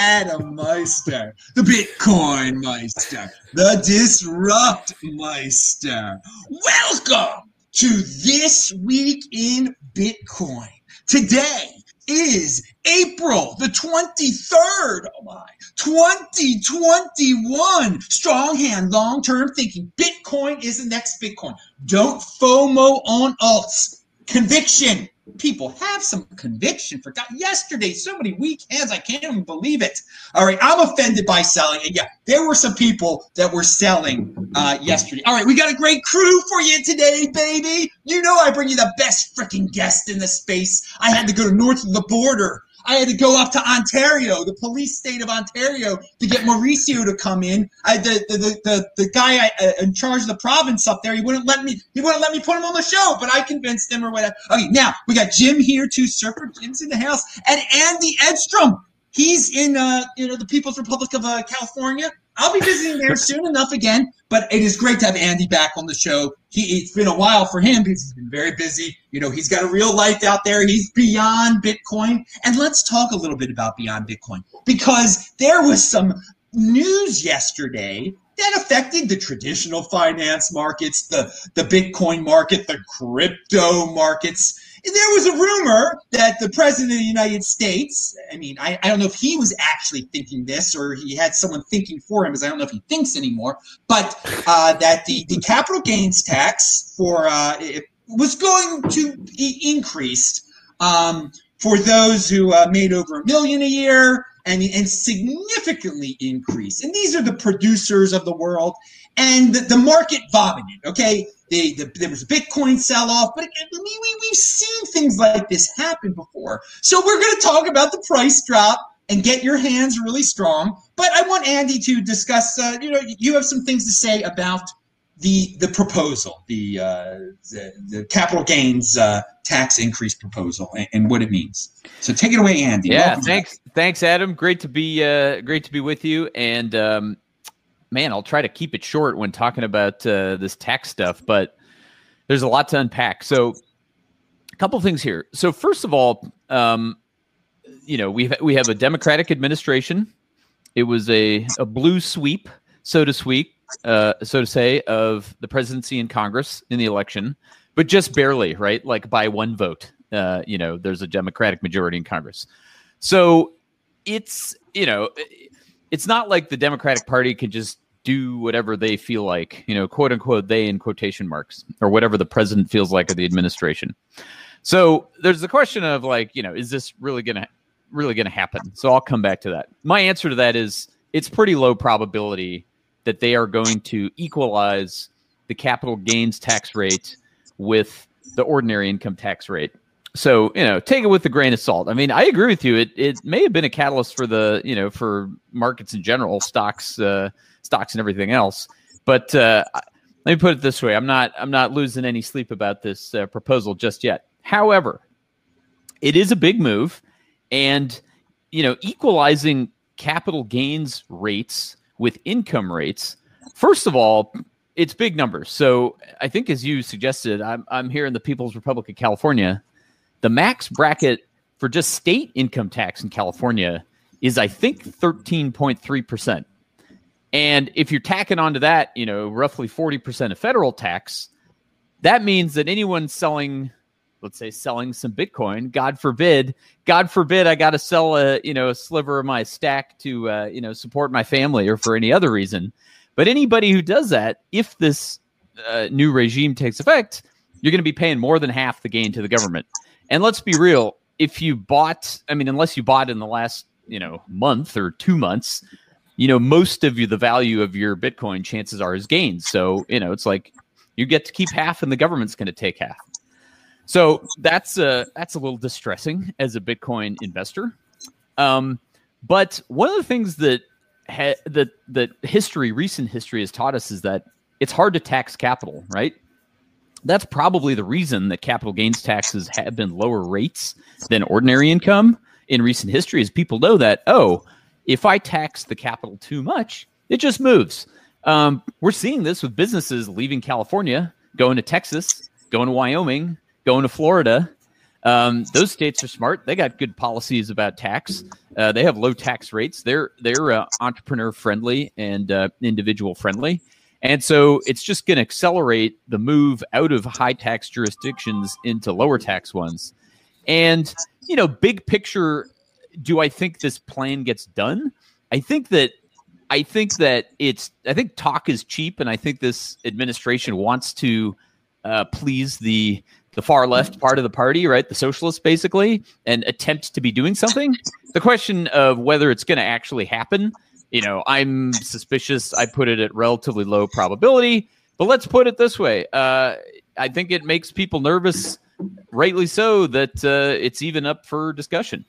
Adam Meister, the Bitcoin Meister, the Disrupt Meister. Welcome to This Week in Bitcoin. Today is April the 23rd. Oh my, 2021. Strong hand, long term thinking. Bitcoin is the next Bitcoin. Don't FOMO on alts. Conviction people have some conviction for God. Yesterday, so many weekends, I can't even believe it. All right, I'm offended by selling. And yeah, there were some people that were selling uh, yesterday. All right, we got a great crew for you today, baby. You know I bring you the best freaking guest in the space. I had to go to north of the border I had to go up to Ontario, the police state of Ontario, to get Mauricio to come in. I, the, the, the, the, the guy I, uh, in charge of the province up there, he wouldn't let me. He wouldn't let me put him on the show, but I convinced him or whatever. Okay, now we got Jim here too. Surfer Jim's in the house, and Andy Edstrom. He's in, uh, you know, the People's Republic of uh, California. I'll be visiting there soon enough again. But it is great to have Andy back on the show. He, it's been a while for him because he's been very busy. You know, he's got a real life out there. He's beyond Bitcoin. And let's talk a little bit about beyond Bitcoin because there was some news yesterday that affected the traditional finance markets, the, the Bitcoin market, the crypto markets there was a rumor that the president of the United States, I mean, I, I don't know if he was actually thinking this or he had someone thinking for him, because I don't know if he thinks anymore, but uh, that the, the capital gains tax for uh, was going to be increased um, for those who uh, made over a million a year and, and significantly increased. And these are the producers of the world. And the, the market vomited, okay? They, the, there was a Bitcoin sell off, but I mean, we, we've seen things like this happen before. So we're going to talk about the price drop and get your hands really strong. But I want Andy to discuss. Uh, you know, you have some things to say about the the proposal, the uh, the, the, capital gains uh, tax increase proposal, and, and, what it means. So take it away, Andy. Yeah, Welcome thanks, back. thanks, Adam. Great to be uh, great to be with you. And um, man, I'll try to keep it short when talking about uh, this tax stuff, but there's a lot to unpack. So, a couple things here. So, first of all, um, you know, we we have a Democratic administration. It was a a blue sweep, so to speak, uh, so to say, of the presidency and Congress in the election, but just barely, right? Like by one vote. Uh, you know, there's a Democratic majority in Congress. So it's you know it's not like the Democratic Party can just do whatever they feel like, you know, quote unquote, they in quotation marks, or whatever the president feels like or the administration. So there's the question of like, you know, is this really gonna really gonna happen? So I'll come back to that. My answer to that is it's pretty low probability that they are going to equalize the capital gains tax rate with the ordinary income tax rate so you know take it with a grain of salt. I mean i agree with you. It, it may have been a catalyst for the you know for markets in general stocks uh, stocks and everything else. But uh, let me put it this way. I'm not i'm not losing any sleep about this uh, proposal just yet. However it is a big move. And you know equalizing capital gains rates with income rates first of all it's big numbers. So i think as you suggested i'm, I'm here in the people's republic of california the max bracket for just state income tax in California is, I think, 13.3%. And if you're tacking onto that, you know, roughly 40% of federal tax, that means that anyone selling, let's say, selling some Bitcoin, God forbid, God forbid, I got to sell a, you know, a sliver of my stack to, uh, you know, support my family or for any other reason. But anybody who does that, if this uh, new regime takes effect, you're going to be paying more than half the gain to the government. And let's be real, if you bought, I mean, unless you bought in the last, you know, month or two months, you know, most of you, the value of your Bitcoin chances are is gains. So, you know, it's like you get to keep half and the government's going to take half. So that's a, that's a little distressing as a Bitcoin investor. Um, but one of the things that ha- that that history, recent history, has taught us is that it's hard to tax capital, right? That's probably the reason that capital gains taxes have been lower rates than ordinary income in recent history is people know that oh if i tax the capital too much it just moves um, we're seeing this with businesses leaving california going to texas going to wyoming going to florida Um, those states are smart. They got good policies about tax. Uh, they have low tax rates. They're they're uh, entrepreneur friendly and uh, individual friendly, and so it's just going to accelerate the move out of high tax jurisdictions into lower tax ones. And you know, big picture, do I think this plan gets done? I think that I think that it's I think talk is cheap, and I think this administration wants to uh, please the the far left part of the party, right? The socialists, basically, and attempt to be doing something. The question of whether it's going to actually happen, you know, I'm suspicious. I put it at relatively low probability, but let's put it this way: uh, I think it makes people nervous, rightly so, that uh, it's even up for discussion.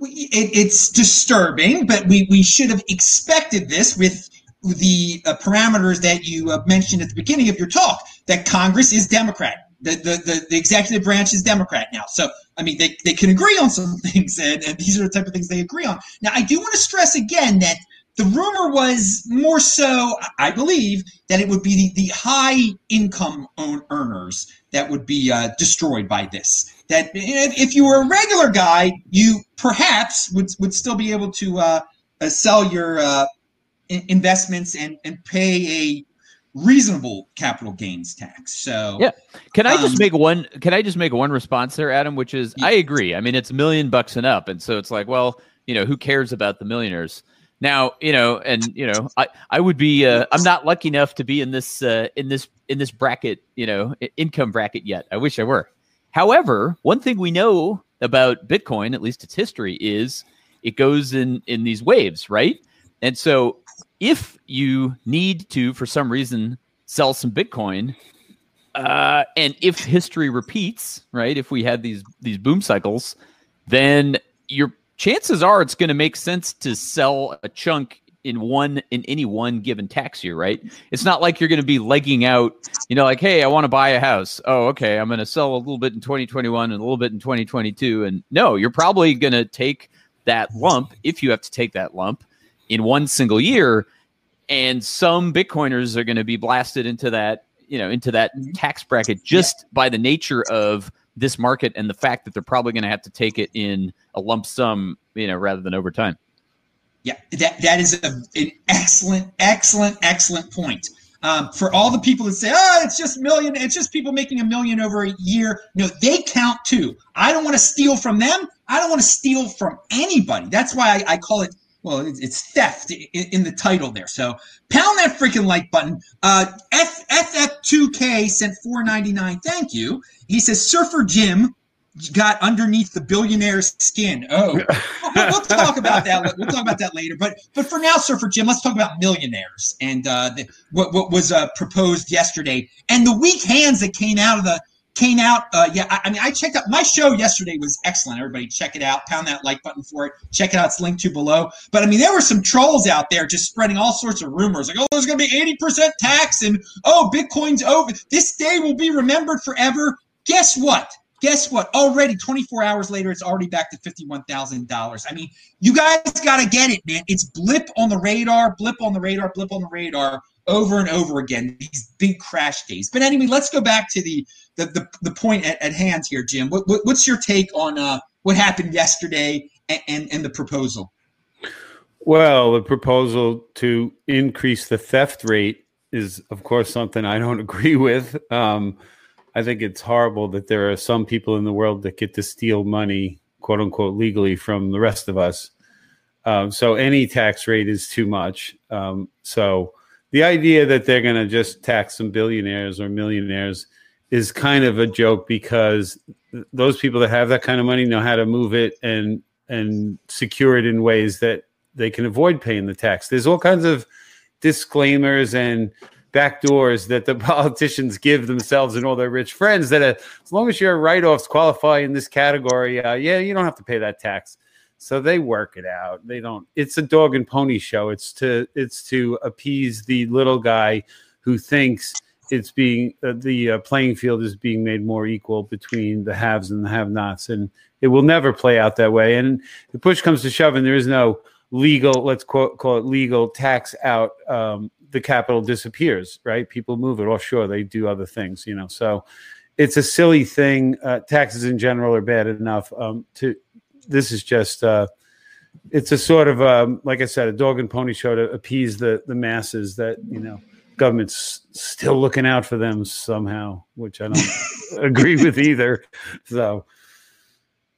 It, it's disturbing, but we, we should have expected this with the uh, parameters that you uh, mentioned at the beginning of your talk that Congress is Democrat. The, the, the, the, executive branch is Democrat now. So, I mean, they, they can agree on some things, and, and these are the type of things they agree on. Now, I do want to stress again that the rumor was more so, I believe, that it would be the, the high income earners that would be uh, destroyed by this that if you were a regular guy, you perhaps would would still be able to uh, uh, sell your uh, investments and and pay a reasonable capital gains tax. So yeah, can I just um, make one? Can I just make one response there, Adam? Which is, yeah. I agree. I mean, it's a million bucks and up, and so it's like, well, you know, who cares about the millionaires? Now, you know, and you know, I I would be uh, I'm not lucky enough to be in this uh, in this in this bracket, you know, income bracket yet. I wish I were. However, one thing we know about Bitcoin, at least its history, is it goes in in these waves, right? And so if you need to, for some reason, sell some Bitcoin, uh, and if history repeats, right? If we had these these boom cycles, then your chances are it's going to make sense to sell a chunk in one in any one given tax year, right? It's not like you're going to be legging out, you know, like, hey, I want to buy a house. Oh, okay, I'm going to sell a little bit in 2021 and a little bit in 2022. And no, you're probably going to take that lump if you have to take that lump in one single year. And some Bitcoiners are going to be blasted into that, you know, into that mm-hmm. tax bracket just yeah. by the nature of this market and the fact that they're probably going to have to take it in a lump sum, you know, rather than over time. Yeah, that that is a, an excellent, excellent, excellent point. Um, for all the people that say, "Oh, it's just million," it's just people making a million over a year. No, they count too. I don't want to steal from them. I don't want to steal from anybody. That's why I, I call it. Well, it's, it's theft in, in, the title there. So pound that freaking like button. Uh, F, FF2K sent 4.99. Thank you. He says Surfer Jim got underneath the billionaire's skin. Oh, we'll, we'll, talk about that. We'll talk about that later. But but for now, Surfer Jim, let's talk about millionaires and uh, the, what what was uh, proposed yesterday and the weak hands that came out of the came out. Uh, yeah, I, I, mean, I checked out my show yesterday was excellent. Everybody, check it out. Pound that like button for it. Check it out. It's linked to below. But I mean, there were some trolls out there just spreading all sorts of rumors, like, oh, there's going to be eighty percent tax, and oh, Bitcoin's over. This day will be remembered forever. Guess what? guess what? Already 24 hours later, it's already back to $51,000. I mean, you guys got to get it, man. It's blip on the radar, blip on the radar, blip on the radar over and over again, these big crash days. But anyway, let's go back to the the, the, the point at, at hand here, Jim. What, what, what's your take on uh, what happened yesterday and, and, and the proposal? Well, the proposal to increase the theft rate is, of course, something I don't agree with. Um, I think it's horrible that there are some people in the world that get to steal money, quote unquote, legally from the rest of us. Um, so any tax rate is too much. Um, so the idea that they're going to just tax some billionaires or millionaires is kind of a joke because those people that have that kind of money know how to move it and and secure it in ways that they can avoid paying the tax. There's all kinds of disclaimers and back doors that the politicians give themselves and all their rich friends that uh, as long as your write-offs qualify in this category uh, yeah you don't have to pay that tax so they work it out they don't it's a dog and pony show it's to it's to appease the little guy who thinks it's being uh, the uh, playing field is being made more equal between the haves and the have-nots and it will never play out that way and the push comes to shove and there is no legal let's quote, call it legal tax out um, the capital disappears, right? People move it offshore, they do other things, you know. So it's a silly thing. Uh, taxes in general are bad enough. Um, to this is just uh, it's a sort of um, like I said, a dog and pony show to appease the the masses that you know government's still looking out for them somehow, which I don't agree with either. So.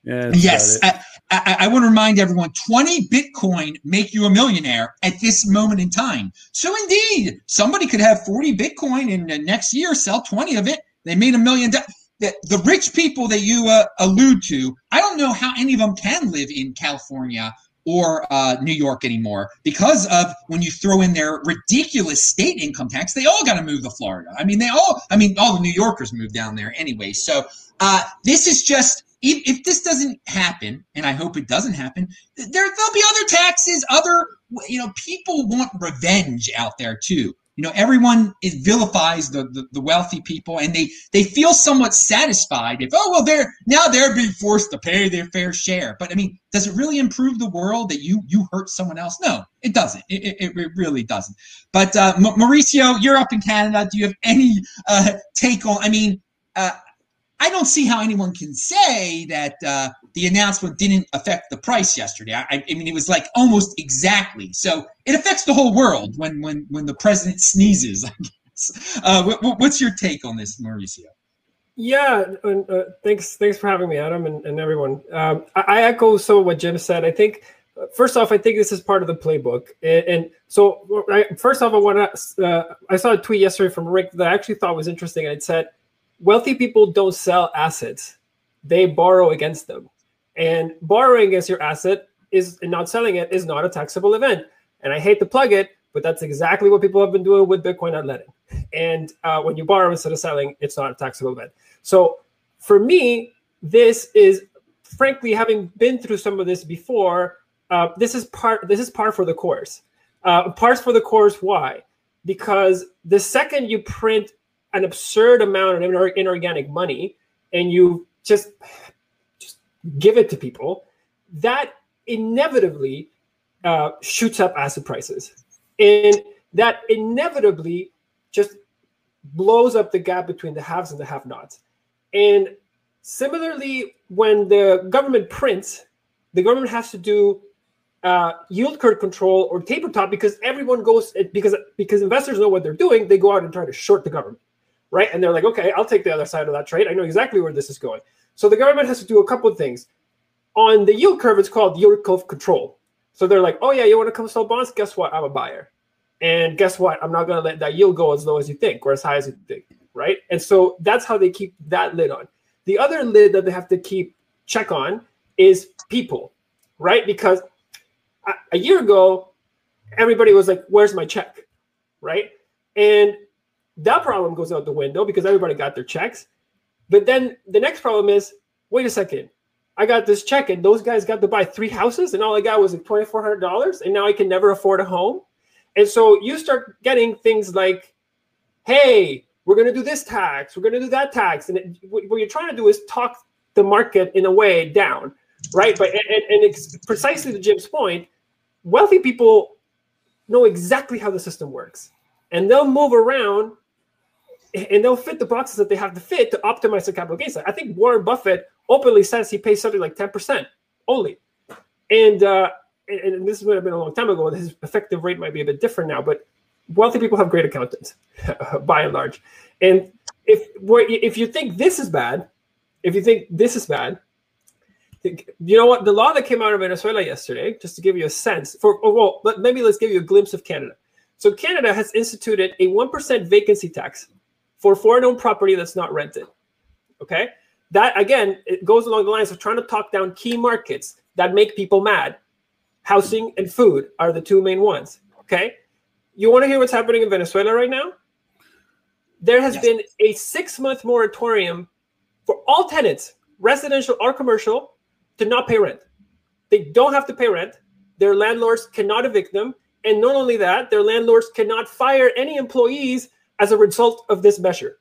Yeah, yes, I, I, I, want to remind everyone 20 Bitcoin make you a millionaire at this moment in time. So, indeed, somebody could have 40 Bitcoin and uh, next year sell 20 of it. They made a million. dollars the, the rich people that you uh, allude to, I don't know how any of them can live in California or uh, New York anymore because of when you throw in their ridiculous state income tax. They all got to move to Florida. I mean, they all. I mean, all the New Yorkers moved down there anyway. So uh, this is just. If, if this doesn't happen, and I hope it doesn't happen, there there'll be other taxes. Other, you know, people want revenge out there too. You know, everyone is, vilifies the, the, the wealthy people, and they they feel somewhat satisfied if oh well they're now they're being forced to pay their fair share. But I mean, does it really improve the world that you you hurt someone else? No, it doesn't. It, it, it really doesn't. But uh, Mauricio, you're up in Canada. Do you have any uh, take on? I mean, uh, I don't see how anyone can say that uh, the announcement didn't affect the price yesterday. I, I, mean, it was like almost exactly. So it affects the whole world when when when the president sneezes. I guess. Uh, what, what's your take on this, Mauricio? Yeah, uh, thanks thanks for having me, Adam, and, and everyone. Um, I, I, echo so what Jim said. I think first off, I think this is part of the playbook, and, and so I, first off, I want to. Uh, I saw a tweet yesterday from Rick that I actually thought was interesting. And it said, "Wealthy people don't sell assets; they borrow against them." And borrowing against your asset is and not selling it is not a taxable event. And I hate to plug it, but that's exactly what people have been doing with Bitcoin at Ledn. And uh, when you borrow instead of selling, it's not a taxable event. So for me, this is frankly having been through some of this before. Uh, this is part. This is par for the course. Uh, parts for the course. Why? Because the second you print an absurd amount of inorganic money and you just give it to people, that inevitably uh, shoots up asset prices. And that inevitably just blows up the gap between the haves and the have nots. And similarly, when the government prints, the government has to do uh, yield curve control or taper top because everyone goes because because investors know what they're doing. They go out and try to short the government, right? And they're like, okay, I'll take the other side of that trade. I know exactly where this is going. So the government has to do a couple of things. On the yield curve, it's called yield curve control. So they're like, oh yeah, you want to come sell bonds? Guess what? I'm a buyer. And guess what? I'm not going to let that yield go as low as you think or as high as you think, right? And so that's how they keep that lid on. The other lid that they have to keep check on is people, right? Because a, a year ago, everybody was like, where's my check, right? And that problem goes out the window because everybody got their checks. But then the next problem is wait a second. I got this check and those guys got to buy three houses and all I got was like $2,400 and now I can never afford a home. And so you start getting things like, hey, we're going to do this tax, we're going to do that tax. And it, what you're trying to do is talk the market in a way down, right? But and, and it's precisely to Jim's point, wealthy people know exactly how the system works and they'll move around and they'll fit the boxes that they have to fit to optimize the capital gains. I think Warren Buffett openly says he pays something like 10% only. And, uh, and, and this would have been a long time ago. His effective rate might be a bit different now, but wealthy people have great accountants by and large. And if if you think this is bad, if you think this is bad, you know what? The law that came out of Venezuela yesterday, just to give you a sense, for oh, well, maybe let's give you a glimpse of Canada. So Canada has instituted a one percent vacancy tax for foreign owned property that's not rented. Okay. That again, it goes along the lines of trying to talk down key markets that make people mad. Housing and food are the two main ones. Okay. You want to hear what's happening in Venezuela right now? There has yes. been a six month moratorium for all tenants, residential or commercial, to not pay rent. They don't have to pay rent. Their landlords cannot evict them. And not only that, their landlords cannot fire any employees as a result of this measure,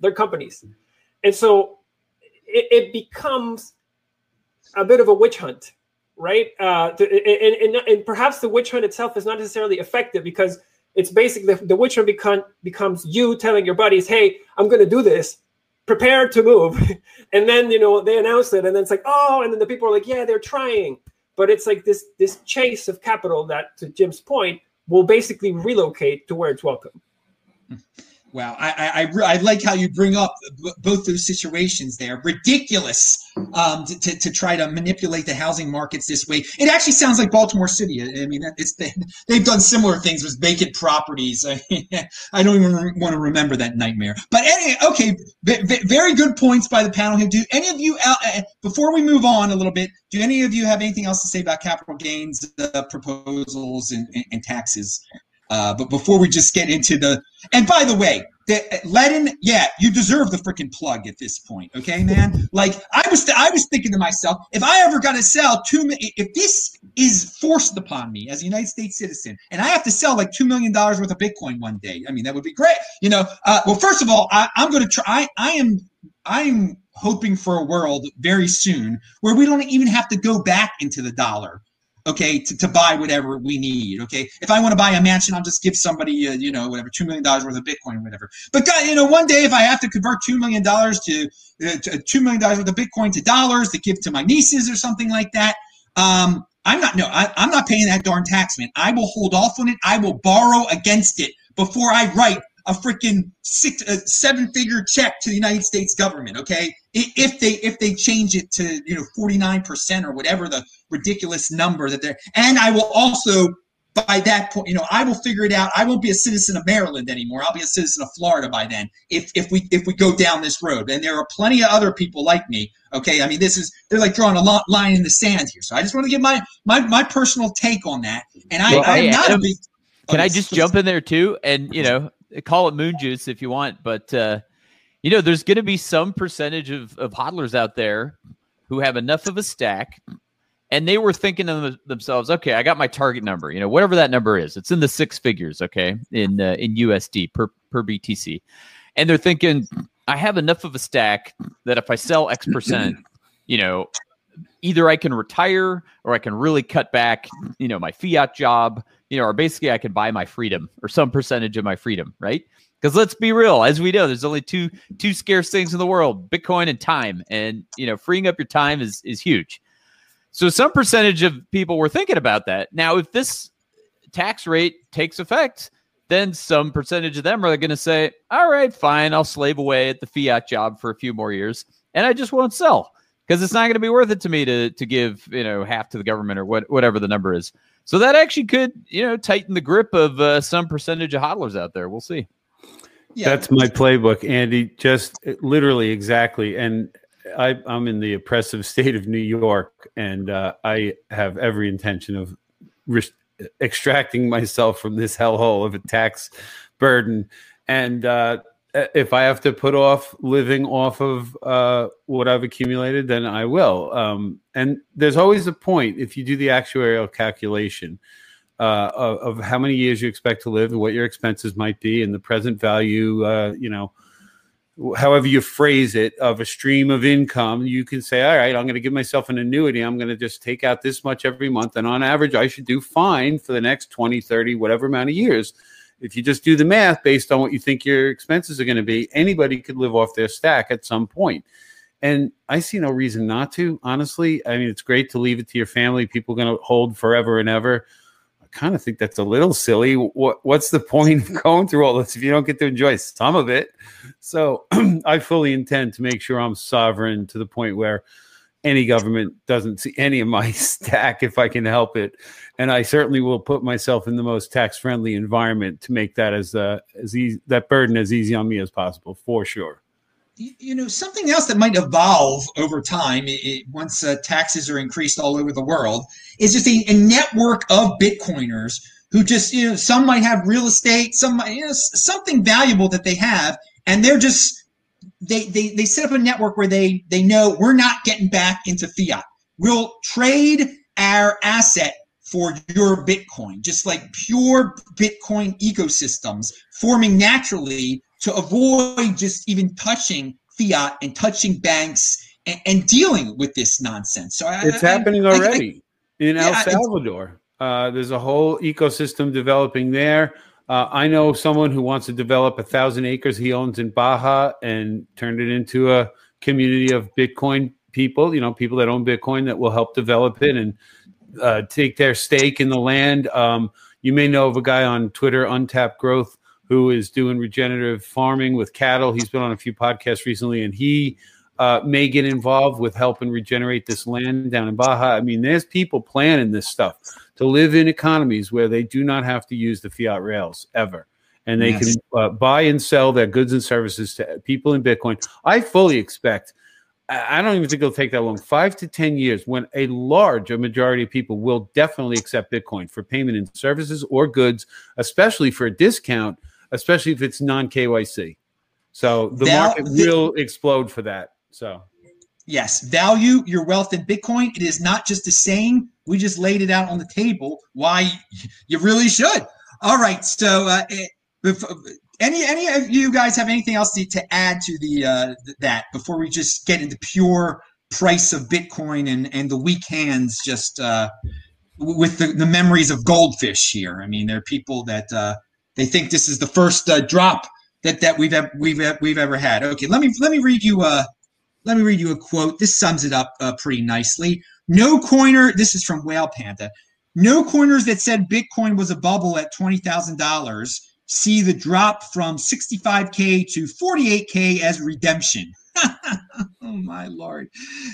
their companies. And so it, it becomes a bit of a witch hunt, right? Uh, and, and, and perhaps the witch hunt itself is not necessarily effective because it's basically the, the witch hunt become, becomes you telling your buddies, hey, I'm going to do this. prepare to move. and then, you know, they announce it and then it's like, oh, and then the people are like, yeah, they're trying. But it's like this this chase of capital that to Jim's point will basically relocate to where it's welcome. Wow, I, I, I like how you bring up both those situations there. Ridiculous um, to, to, to, try to manipulate the housing markets this way. It actually sounds like Baltimore City. I mean, it's they've done similar things with vacant properties. I don't even want to remember that nightmare. But anyway, okay, very good points by the panel here. Do any of you, uh, uh, before we move on a little bit, do any of you have anything else to say about capital gains uh, proposals and, and taxes? Uh, but before we just get into the, and by the way, the, yeah, you deserve the freaking plug at this point, okay, man. Like I was, I was thinking to myself, if I ever got to sell two, if this is forced upon me as a United States citizen, and I have to sell like two million dollars worth of Bitcoin one day, I mean that would be great, you know. Uh, well, first of all, I, I'm going to try. I, I am, I am hoping for a world very soon where we don't even have to go back into the dollar okay, to, to buy whatever we need. Okay, if I want to buy a mansion, I'll just give somebody, uh, you know, whatever, two million dollars worth of Bitcoin, whatever. But God, you know, one day if I have to convert two million dollars to, uh, to uh, two million dollars worth of Bitcoin to dollars to give to my nieces or something like that, um, I'm not. No, I, I'm not paying that darn tax, man. I will hold off on it. I will borrow against it before I write a freaking six, a seven figure check to the United States government. Okay, if they if they change it to you know 49 percent or whatever the ridiculous number that they're, and I will also by that point, you know, I will figure it out. I won't be a citizen of Maryland anymore. I'll be a citizen of Florida by then. If if we if we go down this road, and there are plenty of other people like me. Okay, I mean, this is they're like drawing a lot line in the sand here. So I just want to give my my my personal take on that. And I, well, I'm hey, not Adam, a um, big. Can oh, I just jump in there too? And you know, call it moon juice if you want, but uh, you know, there's going to be some percentage of, of hodlers out there who have enough of a stack and they were thinking to themselves, okay, I got my target number, you know, whatever that number is. It's in the six figures, okay, in uh, in USD per per BTC. And they're thinking, I have enough of a stack that if I sell X percent, you know, either I can retire or I can really cut back, you know, my fiat job, you know, or basically I can buy my freedom or some percentage of my freedom, right? Because let's be real, as we know, there's only two two scarce things in the world: Bitcoin and time. And you know, freeing up your time is is huge. So some percentage of people were thinking about that. Now, if this tax rate takes effect, then some percentage of them are going to say, "All right, fine, I'll slave away at the fiat job for a few more years, and I just won't sell." because it's not going to be worth it to me to to give you know half to the government or what whatever the number is. So that actually could you know tighten the grip of uh, some percentage of hodlers out there. We'll see. Yeah. That's my playbook, Andy. Just literally exactly. And I, am in the oppressive state of New York, and uh, I have every intention of re- extracting myself from this hellhole of a tax burden. And uh, if I have to put off living off of uh, what I've accumulated, then I will. Um, and there's always a point if you do the actuarial calculation uh, of, of, how many years you expect to live and what your expenses might be, and the present value, uh, you know, however you phrase it, of a stream of income. You can say, all right, I'm going to give myself an annuity. I'm going to just take out this much every month. And on average, I should do fine for the next 20, 30, whatever amount of years if you just do the math based on what you think your expenses are going to be, anybody could live off their stack at some point. And I see no reason not to, honestly. I mean, it's great to leave it to your family. People are going to hold forever and ever. I kind of think that's a little silly. What, what's the point of going through all this if you don't get to enjoy some of it? So I fully intend to make sure I'm sovereign to the point where any government doesn't see any of my stack if I can help it. And I certainly will put myself in the most tax friendly environment to make that as uh, as easy that burden as easy on me as possible for sure. You know, something else that might evolve over time, it, once uh, taxes are increased all over the world, is just a, a, network of Bitcoiners who just, you know, some might have real estate, some you know, something valuable that they have, and they're just they, they they set up a network where they they know we're not getting back into fiat. We'll trade our asset for your Bitcoin, just like pure Bitcoin ecosystems forming naturally to avoid just even touching fiat and touching banks and, and dealing with this nonsense. So it's I, happening I, already in El Salvador. Uh, there's a whole ecosystem developing there. Uh, I know someone who wants to develop a thousand acres he owns in Baja and turned it into a community of Bitcoin people. You know, people that own Bitcoin that will help develop it and uh, take their stake in the land. Um, you may know of a guy on Twitter, Untapped Growth, who is doing regenerative farming with cattle. He's been on a few podcasts recently, and he uh, may get involved with helping regenerate this land down in Baja. I mean, there's people planning this stuff to live in economies where they do not have to use the fiat rails ever. And they yes. can uh, buy and sell their goods and services to people in Bitcoin. I fully expect, I don't even think it'll take that long, five to 10 years, when a large a majority of people will definitely accept Bitcoin for payment in services or goods, especially for a discount, especially if it's non KYC. So the that, market will explode for that. So yes, value your wealth in Bitcoin. It is not just a saying. We just laid it out on the table. Why you really should. All right. So, uh, any any of you guys have anything else to, to add to the uh, that before we just get into pure price of Bitcoin and and the weak hands just uh, with the, the memories of goldfish here. I mean, there are people that uh, they think this is the first uh, drop that that we've we've we've ever had. Okay, let me let me read you uh let me read you a quote. This sums it up uh, pretty nicely. No coiner. This is from WhalePanda. No coiners that said Bitcoin was a bubble at twenty thousand dollars see the drop from 65k to 48k as redemption. oh my lord.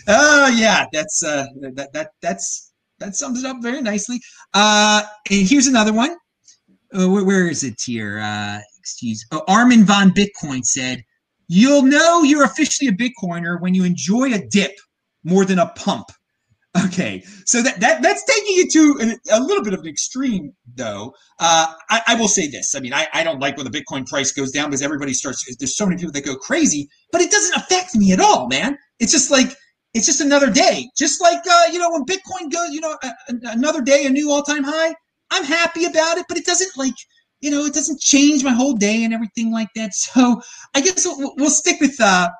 Oh yeah, that's uh that that that's that sums it up very nicely. Uh and here's another one. Uh, where, where is it here? Uh excuse oh, Armin van Bitcoin said, You'll know you're officially a Bitcoiner when you enjoy a dip more than a pump. Okay, so that, that that's taking it to an, a little bit of an extreme, though. Uh, I, I, will say this: I mean, I, I don't like when the Bitcoin price goes down because everybody starts. There's so many people that go crazy, but it doesn't affect me at all, man. It's just like it's just another day. Just like uh, you know, when Bitcoin goes, you know, a, a, another day, a new all-time high. I'm happy about it, but it doesn't like you know, it doesn't change my whole day and everything like that. So I guess we'll, we'll stick with uh,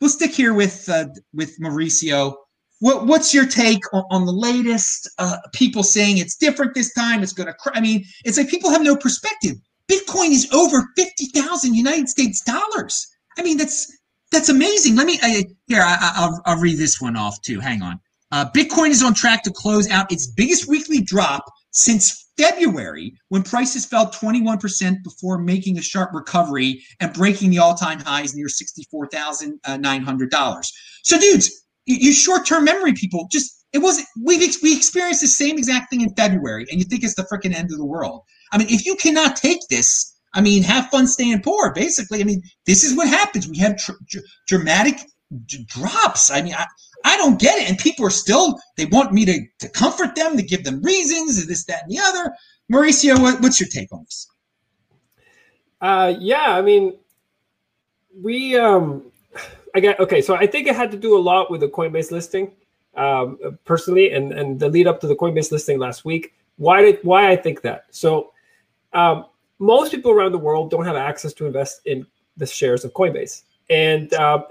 we'll stick here with uh, with Mauricio what, what's your take on, on the latest uh, people saying it's different this time? It's going to. Cr- I mean, it's like people have no perspective. Bitcoin is over fifty thousand United States dollars. I mean, that's that's amazing. Let me I, here. I, will I'll read this one off too. Hang on. Uh, Bitcoin is on track to close out its biggest weekly drop since February, when prices fell 21% before making a sharp recovery and breaking the all-time highs near $64,900. So, dudes, you short-term memory people just it wasn't we we experienced the same exact thing in February, and you think it's the freaking end of the world. I mean, if you cannot take this, I mean, have fun staying poor. Basically, I mean, this is what happens. We have tr- dr- dramatic d- drops. I mean, I, I don't get it, and people are still they want me to to comfort them, to give them reasons, this, that, and the other. Mauricio, what, what's your take on this? Uh, yeah, I mean, we um I get okay. So I think it had to do a lot with the Coinbase listing, um, personally, and and the lead up to the Coinbase listing last week. Why did why I think that? So um, most people around the world don't have access to invest in the shares of Coinbase, and uh,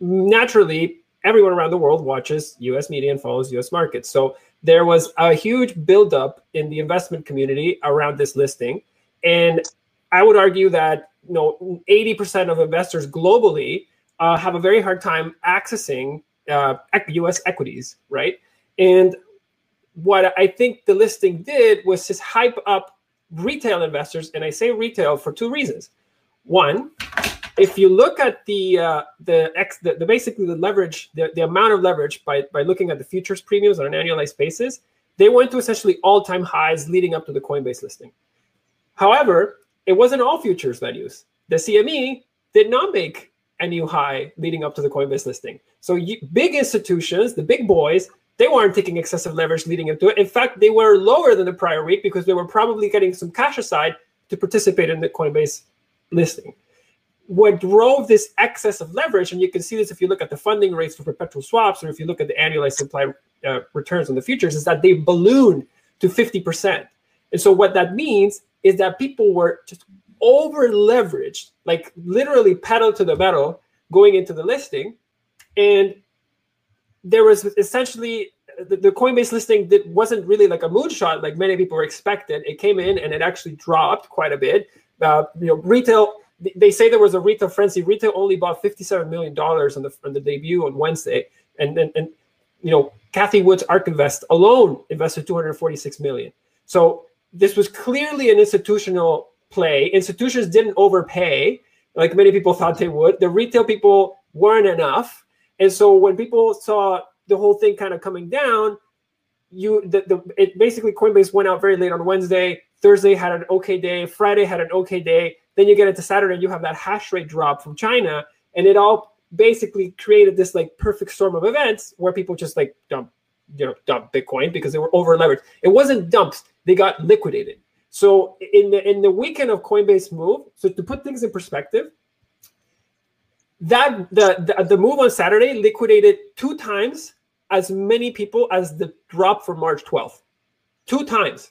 naturally, everyone around the world watches U.S. media and follows U.S. markets. So there was a huge buildup in the investment community around this listing, and I would argue that you know 80% of investors globally uh, have a very hard time accessing uh, U.S. equities, right? And what I think the listing did was just hype up retail investors, and I say retail for two reasons. One, if you look at the uh, the, X, the, the basically the leverage, the, the amount of leverage by by looking at the futures premiums on an annualized basis, they went to essentially all time highs leading up to the Coinbase listing. However, it wasn't all futures venues. The CME did not make a new high leading up to the Coinbase listing. So you, big institutions, the big boys, they weren't taking excessive leverage leading into it. In fact, they were lower than the prior week because they were probably getting some cash aside to participate in the Coinbase listing. What drove this excess of leverage, and you can see this if you look at the funding rates for perpetual swaps or if you look at the annualized supply uh, returns on the futures, is that they ballooned to 50%. And so what that means is that people were just over leveraged, like literally pedal to the metal going into the listing. And there was essentially the, the Coinbase listing that wasn't really like a moonshot like many people were expected. It came in and it actually dropped quite a bit. Uh, you know, retail. They say there was a retail frenzy. Retail only bought fifty-seven million dollars on the on the debut on Wednesday, and and, and you know, Cathie Wood's ARK Invest alone invested two hundred forty-six million. So this was clearly an institutional play. Institutions didn't overpay like many people thought they would. The retail people weren't enough, and so when people saw the whole thing kind of coming down, you the, the it basically Coinbase went out very late on Wednesday. Thursday had an okay day. Friday had an okay day. Then you get into Saturday, you have that hash rate drop from China, and it all basically created this like perfect storm of events where people just like dump, you know, dump Bitcoin because they were over leveraged. It wasn't dumps; they got liquidated. So in the in the weekend of Coinbase move, so to put things in perspective, that the, the, the move on Saturday liquidated two times as many people as the drop for March 12th. Two times.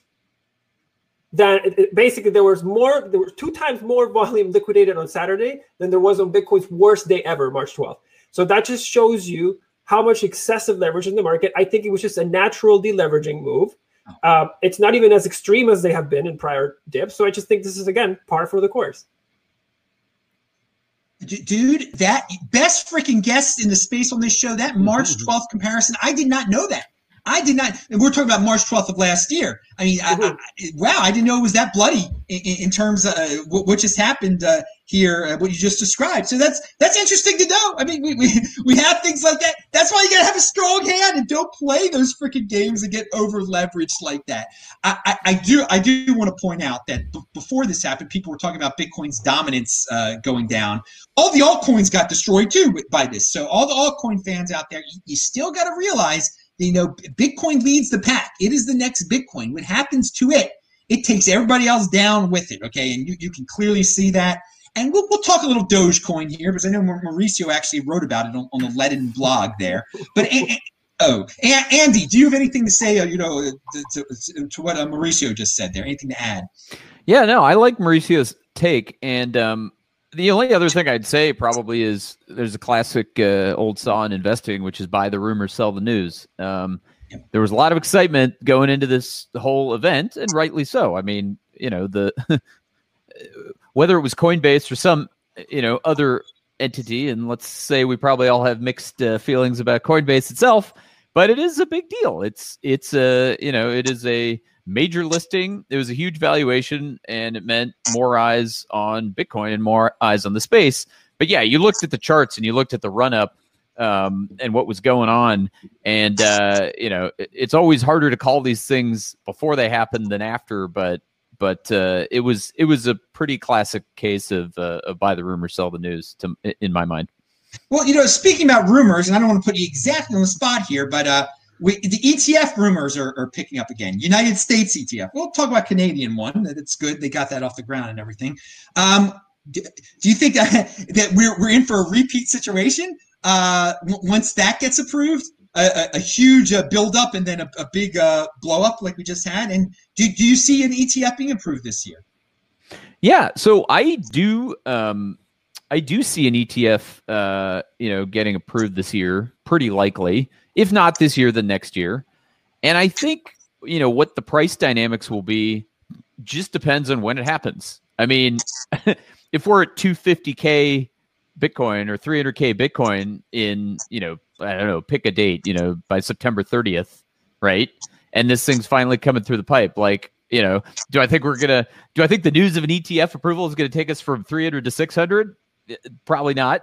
That basically there was more, there was two times more volume liquidated on Saturday than there was on Bitcoin's worst day ever, March 12th. So that just shows you how much excessive leverage in the market. I think it was just a natural deleveraging move. Uh, it's not even as extreme as they have been in prior dips. So I just think this is again par for the course dude, that best freaking guest in the space on this show, that March 12th mm-hmm. comparison, I did not know that. I did not. and we're talking about March 12th of last year. I mean, mm-hmm. I, I, wow, I didn't know it was that bloody in, in terms of uh, what, what, just happened uh, here, uh, what you just described. So that's that's interesting to know. I mean, we, we, we have things like that. That's why you got to have a strong hand and don't play those freaking games and get over leveraged like that. I, I, I do I do want to point out that b- before this happened, people were talking about Bitcoin's dominance uh, going down. All the altcoins got destroyed too by this. So all the altcoin fans out there, you, you still got to realize you know, Bitcoin leads the pack. It is the next Bitcoin. What happens to it, it takes everybody else down with it. Okay. And you, you can clearly see that. And we'll, we'll talk a little Dogecoin here because I know Mauricio actually wrote about it on, on the Ledn blog there. But oh, Andy, do you have anything to say? Uh, you know, to, to, to what uh, Mauricio just said there? Anything to add? Yeah, no, I like Mauricio's take, and um, the only other thing I'd say probably is there's a classic uh, old saw in investing, which is buy the rumor, sell the news. Um, there was a lot of excitement going into this whole event, and rightly so. I mean, you know, the whether it was Coinbase or some, you know, other entity, and let's say we probably all have mixed uh, feelings about Coinbase itself, but it is a big deal. It's it's a you know it is a major listing. It was a huge valuation, and it meant more eyes on Bitcoin and more eyes on the space. But yeah, you looked at the charts and you looked at the run up um, and what was going on, and uh, you know it's always harder to call these things before they happen than after. But but uh, it was it was a pretty classic case of, uh, of buy the rumor, sell the news, to, in my mind. Well, you know, speaking about rumors, and I don't want to put you exactly on the spot here, but uh, we, the ETF rumors are, are picking up again. United States ETF. We'll talk about Canadian one. That it's good. They got that off the ground and everything. Um, do, do, you think that that we're we're in for a repeat situation uh, once that gets approved? A, a, a huge uh, build up and then a, a big uh, blow up like we just had. And do, do you see an ETF being approved this year? Yeah, so I do. Um, I do see an ETF, uh, you know, getting approved this year, pretty likely. If not this year, the next year. And I think, you know, what the price dynamics will be just depends on when it happens. I mean, if we're at 250K Bitcoin or 300K Bitcoin in, you know, I don't know, pick a date, you know, by September 30th, right? And this thing's finally coming through the pipe. Like, you know, do I think we're going to, do I think the news of an ETF approval is going to take us from 300 to 600? Probably not.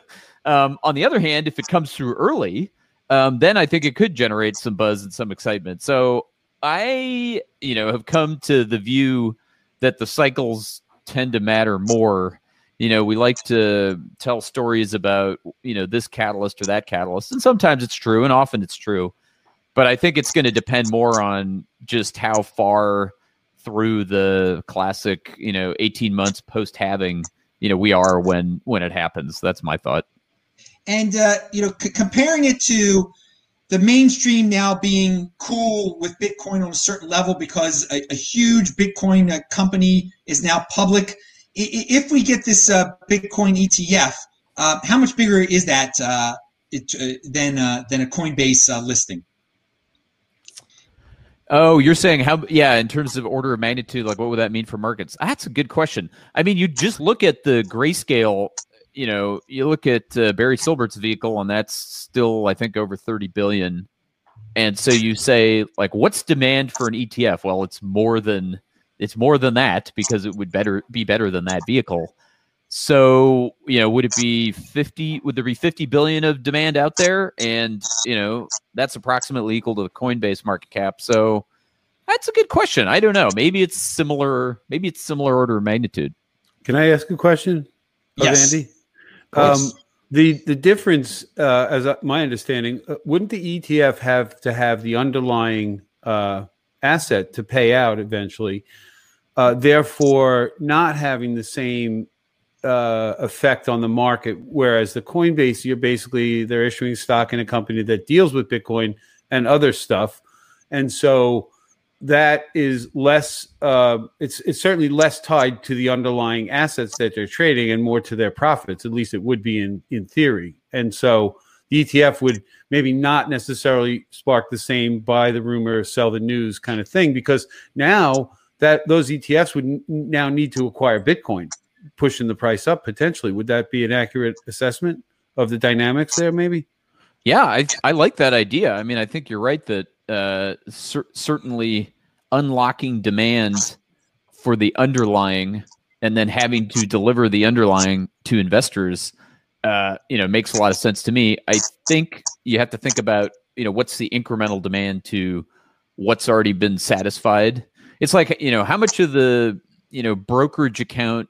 um, on the other hand, if it comes through early, um, then I think it could generate some buzz and some excitement. So I, you know, have come to the view that the cycles tend to matter more. You know, we like to tell stories about, you know, this catalyst or that catalyst. And sometimes it's true and often it's true. But I think it's going to depend more on just how far through the classic, you know, 18 months post halving, you know, we are when when it happens. That's my thought and uh, you know, c- comparing it to the mainstream now being cool with Bitcoin on a certain level because a, a huge Bitcoin uh, company is now public. I- if we get this uh, Bitcoin ETF, uh, how much bigger is that uh, it, uh, than than a Coinbase listing? Oh, you're saying how? Yeah, in terms of order of magnitude, like what would that mean for markets? That's a good question. I mean, you just look at the Grayscale. You know, you look at uh, Barry Silbert's vehicle, and that's still, I think, over thirty billion. And so you say, like, what's demand for an ETF? Well, it's more than it's more than that because it would better be better than that vehicle. So, you know, would it be 50 would there be 50 billion of demand out there and, you know, that's approximately equal to the Coinbase market cap. So, that's a good question. I don't know. Maybe it's similar maybe it's similar order of magnitude. Can I ask a question? Of Yes. Andy? Um, the the difference, uh, as my understanding, uh, wouldn't the ETF have to have the underlying uh, asset to pay out eventually? Uh, therefore, not having the same uh, effect on the market. Whereas the Coinbase, you're basically they're issuing stock in a company that deals with Bitcoin and other stuff, and so that is less. Uh, it's it's certainly less tied to the underlying assets that they're trading and more to their profits. At least it would be in in theory. And so the ETF would maybe not necessarily spark the same buy the rumor, sell the news kind of thing because now that those ETFs would n- now need to acquire Bitcoin, pushing the price up potentially. Would that be an accurate assessment of the dynamics there? Maybe. Yeah, I I like that idea. I mean, I think you're right that uh, cer- certainly unlocking demand for the underlying and then having to deliver the underlying to investors, uh, you know, makes a lot of sense to me. I think you have to think about, you know, what's the incremental demand to what's already been satisfied. It's like, you know, how much of the, you know, brokerage account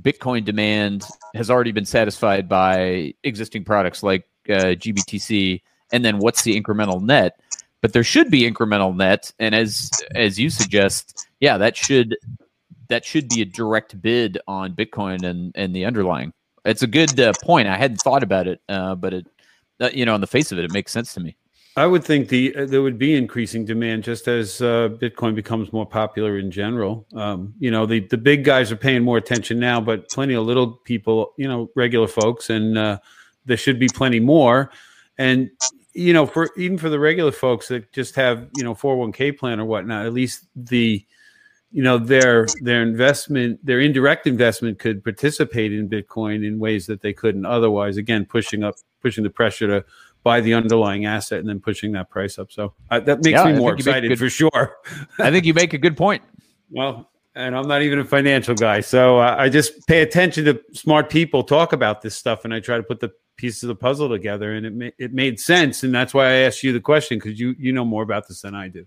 Bitcoin demand has already been satisfied by existing products like uh, GBTC, and then what's the incremental net? But there should be incremental net, and as as you suggest, yeah, that should that should be a direct bid on Bitcoin and and the underlying. It's a good uh, point. I hadn't thought about it, uh, but it, uh, you know, on the face of it, it makes sense to me. I would think the uh, there would be increasing demand just as uh, Bitcoin becomes more popular in general. Um, you know, the the big guys are paying more attention now, but plenty of little people, you know, regular folks, and uh, there should be plenty more. And you know, for even for the regular folks that just have you know 401k plan or whatnot, at least the you know their their investment their indirect investment could participate in bitcoin in ways that they couldn't otherwise again pushing up pushing the pressure to buy the underlying asset and then pushing that price up so uh, that makes Yeah, me more think you make excited good- for sure I think you make a good point. well and i'm not even a financial guy so uh, i just pay attention to smart people talk about this stuff and i try to put the pieces of the puzzle together and it, ma- it made sense and that's why i asked you the question because you you know more about this than i do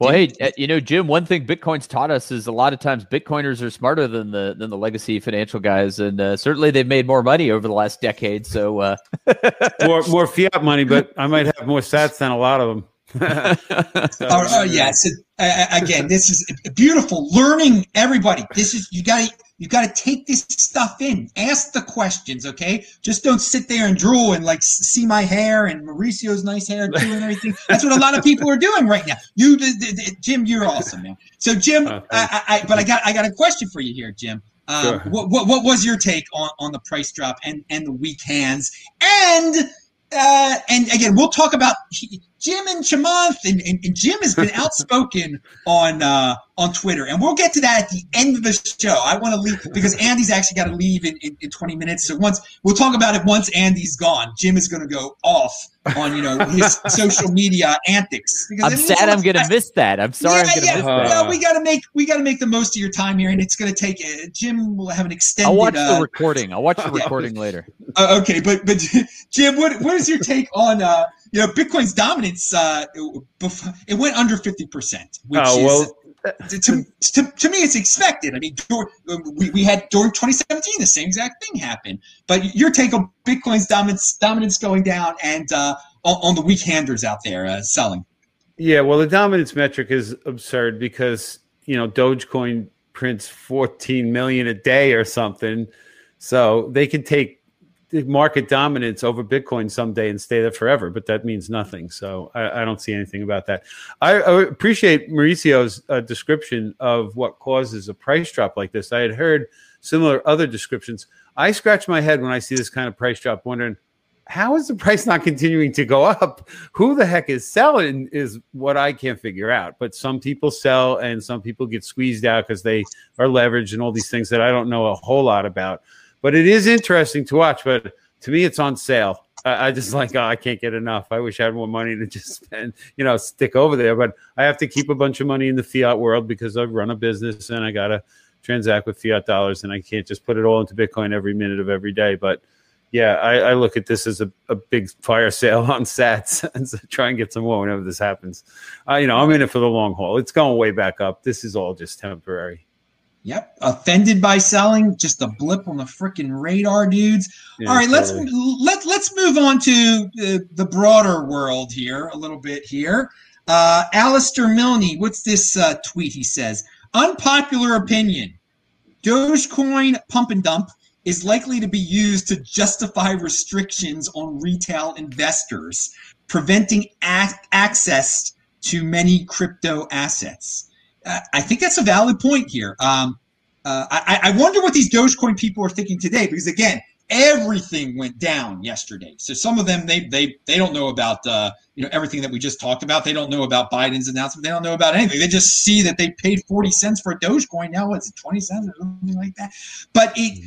Well, hey, uh, you know, Jim. One thing Bitcoin's taught us is a lot of times Bitcoiners are smarter than the than the legacy financial guys, and uh, certainly they've made more money over the last decade. So, uh, more more fiat money but i might have more sats than a lot of them So- Oh, oh yeah. So, uh, again, this is beautiful. Learning everybody. This is you got to you got to take this stuff in. Ask the questions, okay? Just don't sit there and drool and like see my hair and Mauricio's nice hair too and everything. That's what a lot of people are doing right now. You, d- d- d- Jim, you're awesome, man. So, Jim, Oh, I. I, I, but I got I got a question for you here, Jim. Um, Sure. what, what what was your take on, on the price drop and and the weak hands and uh, and again, we'll talk about Jim and Chamath, and, and, and Jim has been outspoken on uh, on Twitter, and we'll get to that at the end of the show. I want to leave because Andy's actually got to leave in, in, in 20 minutes. So once we'll talk about it once Andy's gone. Jim is going to go off on you know his social media antics. I'm sad I'm going to miss that. I'm sorry I'm yeah, going to yeah. miss Uh, that. well, we got to make we got to make the most of your time here, and it's going to take. Uh, Jim will have an extended. I'll watch uh, the recording. I'll watch the yeah. recording later. Uh, okay, but but Jim, what what is your take on uh, you know Bitcoin's dominance? Uh, bef- it went under fifty percent, which oh well to, to, to, to me it's expected. I mean, we, we had during 2017 the same exact thing happened. But your take on Bitcoin's dominance dominance going down and uh, on, on the weak handers out there uh, selling. Yeah, well, the dominance metric is absurd because you know Dogecoin prints 14 million a day or something, so they can take the market dominance over Bitcoin someday and stay there forever. But that means nothing. So I, I don't see anything about that. I, I appreciate Mauricio's uh, description of what causes a price drop like this. I had heard similar other descriptions. I scratch my head when I see this kind of price drop, wondering how is the price not continuing to go up? Who the heck is selling is what I can't figure out. But some people sell and some people get squeezed out because they are leveraged and all these things that I don't know a whole lot about. But it is interesting to watch. But to me, it's on sale. I, I just like, oh, I can't get enough. I wish I had more money to just spend, you know, stick over there. But I have to keep a bunch of money in the fiat world because I run a business and I got to transact with fiat dollars and I can't just put it all into Bitcoin every minute of every day. But yeah, I, I, look at this as a, a, big fire sale on sats and so try and get some more whenever this happens. Uh, you know, I'm in it for the long haul. It's going way back up. This is all just temporary. Yep. Offended by selling, just a blip on the freaking radar, dudes. Yeah, all right, totally. let's let let's move on to the, the broader world here a little bit here. Uh, Alistair Milne, what's this uh, tweet? He says, unpopular opinion: Dogecoin pump and dump is likely to be used to justify restrictions on retail investors, preventing ac- access to many crypto assets. I think that's a valid point here. Um, uh, I, I, wonder what these Dogecoin people are thinking today, because again, everything went down yesterday. So some of them they they they don't know about uh, you know everything that we just talked about. They don't know about Biden's announcement. They don't know about anything. They just see that they paid forty cents for a Dogecoin. Now what's it twenty cents or something like that? But it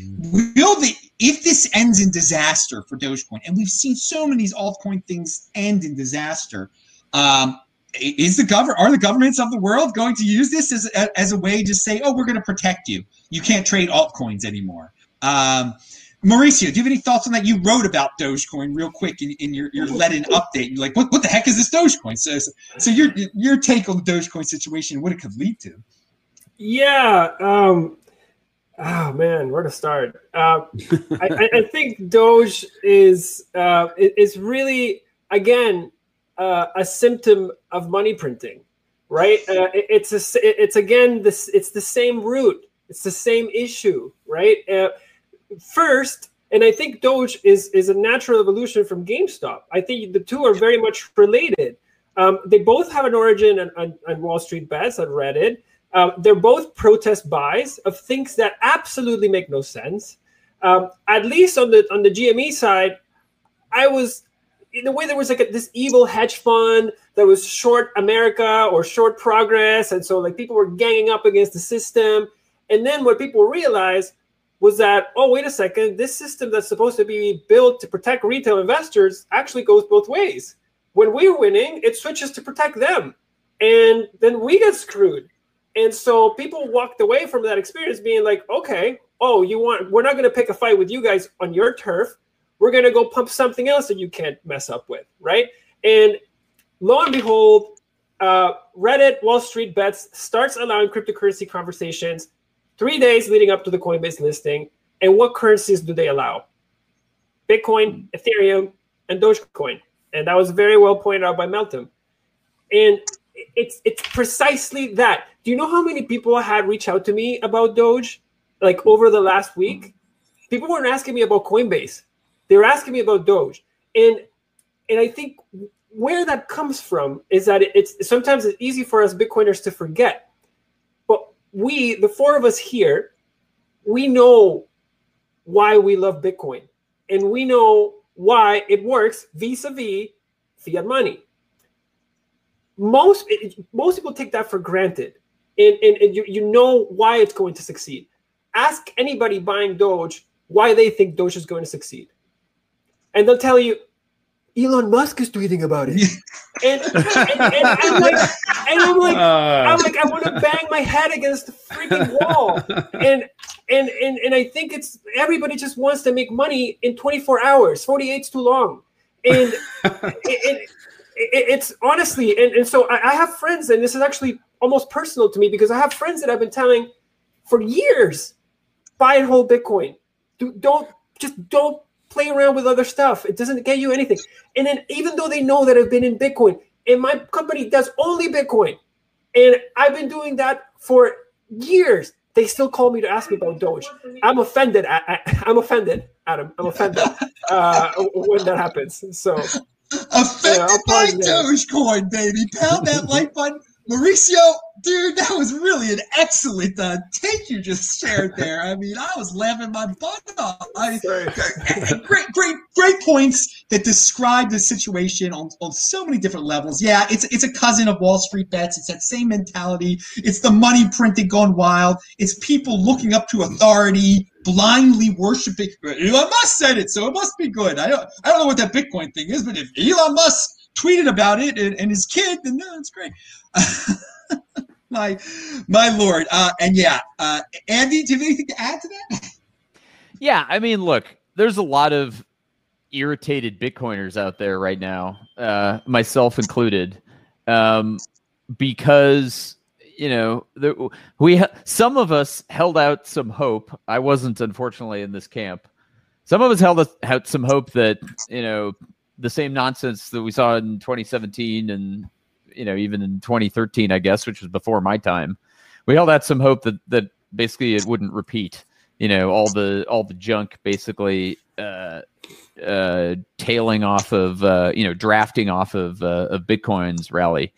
will the if this ends in disaster for Dogecoin, and we've seen so many these altcoin things end in disaster. Um, is the government are the governments of the world going to use this as, as a way to say, oh, we're going to protect you. You can't trade altcoins anymore. Um, Mauricio, do you have any thoughts on that? You wrote about Dogecoin real quick in, in your, your Ledn update. You're like, what, what the heck is this Dogecoin? So, so, so your your take on the Dogecoin situation, what it could lead to. Yeah. Um, oh man, where to start? Uh, I, I, think Doge is uh, is really again uh, a symptom of money printing, right? Uh, it, it's a, it's again this it's the same root, it's the same issue, right? Uh, first, and I think Doge is is a natural evolution from GameStop. I think the two are very much related. Um, they both have an origin on, on, on Wall Street bets on Reddit. Um, they're both protest buys of things that absolutely make no sense. Um, at least on the on the GME side, I was in a way there was like a, this evil hedge fund that was short America or short progress, and so like people were ganging up against the system. And then what people realized was that oh wait a second, this system that's supposed to be built to protect retail investors actually goes both ways. When we're winning, it switches to protect them, and then we get screwed. And so people walked away from that experience being like, okay, oh, you want we're not going to pick a fight with you guys on your turf we're going to go pump something else that you can't mess up with, right? And lo and behold, uh, Reddit Wall Street Bets starts allowing cryptocurrency conversations three days leading up to the Coinbase listing. And what currencies do they allow? Bitcoin, Ethereum, and Dogecoin. And that was very well pointed out by Meltem. And it's it's precisely that. Do you know how many people had reached out to me about Doge like over the last week? People weren't asking me about Coinbase. They were asking me about Doge, and and I think where that comes from is that it's sometimes it's easy for us Bitcoiners to forget, but we, the four of us here, we know why we love Bitcoin, and we know why it works vis-a-vis fiat money. Most most people take that for granted, and, and, and you, you know why it's going to succeed. Ask anybody buying Doge why they think Doge is going to succeed and they'll tell you Elon Musk is tweeting about it. and, and, and, I'm like, and I'm like, uh. I'm like, I want to bang my head against the freaking wall. And and and and I think it's everybody just wants to make money in 24 hours. 48 is too long. And it, it, it, it's honestly, and, and so I, I have friends, and this is actually almost personal to me because I have friends that I've been telling for years, buy and hold Bitcoin. Do, don't just don't play around with other stuff. It doesn't get you anything. And then even though they know that I've been in Bitcoin, and my company does only Bitcoin, and I've been doing that for years, they still call me to ask me about Doge. I'm offended. I, am offended, Adam. I'm offended uh, when that happens. So offended yeah, by Dogecoin, baby. Pound that like button Mauricio, dude, that was really an excellent uh, take you just shared there. I mean, I was laughing my butt off. I, great, great, great points that describe the situation on, on so many different levels. Yeah, it's it's a cousin of Wall Street bets. It's that same mentality. It's the money printing gone wild. It's people looking up to authority, blindly worshiping. Elon Musk said it, so it must be good. I don't I don't know what that Bitcoin thing is, but if Elon Musk tweeted about it and, and his kid, then no, it's great. my my lord. Uh, and yeah, uh, Andy, do you have anything to add to that? Yeah, I mean, look, there's a lot of irritated Bitcoiners out there right now, uh, myself included, um, because you know we some of us held out some hope. I wasn't, unfortunately, in this camp. Some of us held out some hope that you know the same nonsense that we saw in 2017 and you know even in 2013 i guess which was before my time we held out some hope that that basically it wouldn't repeat you know all the all the junk basically uh uh tailing off of uh you know drafting off of uh, of bitcoin's rally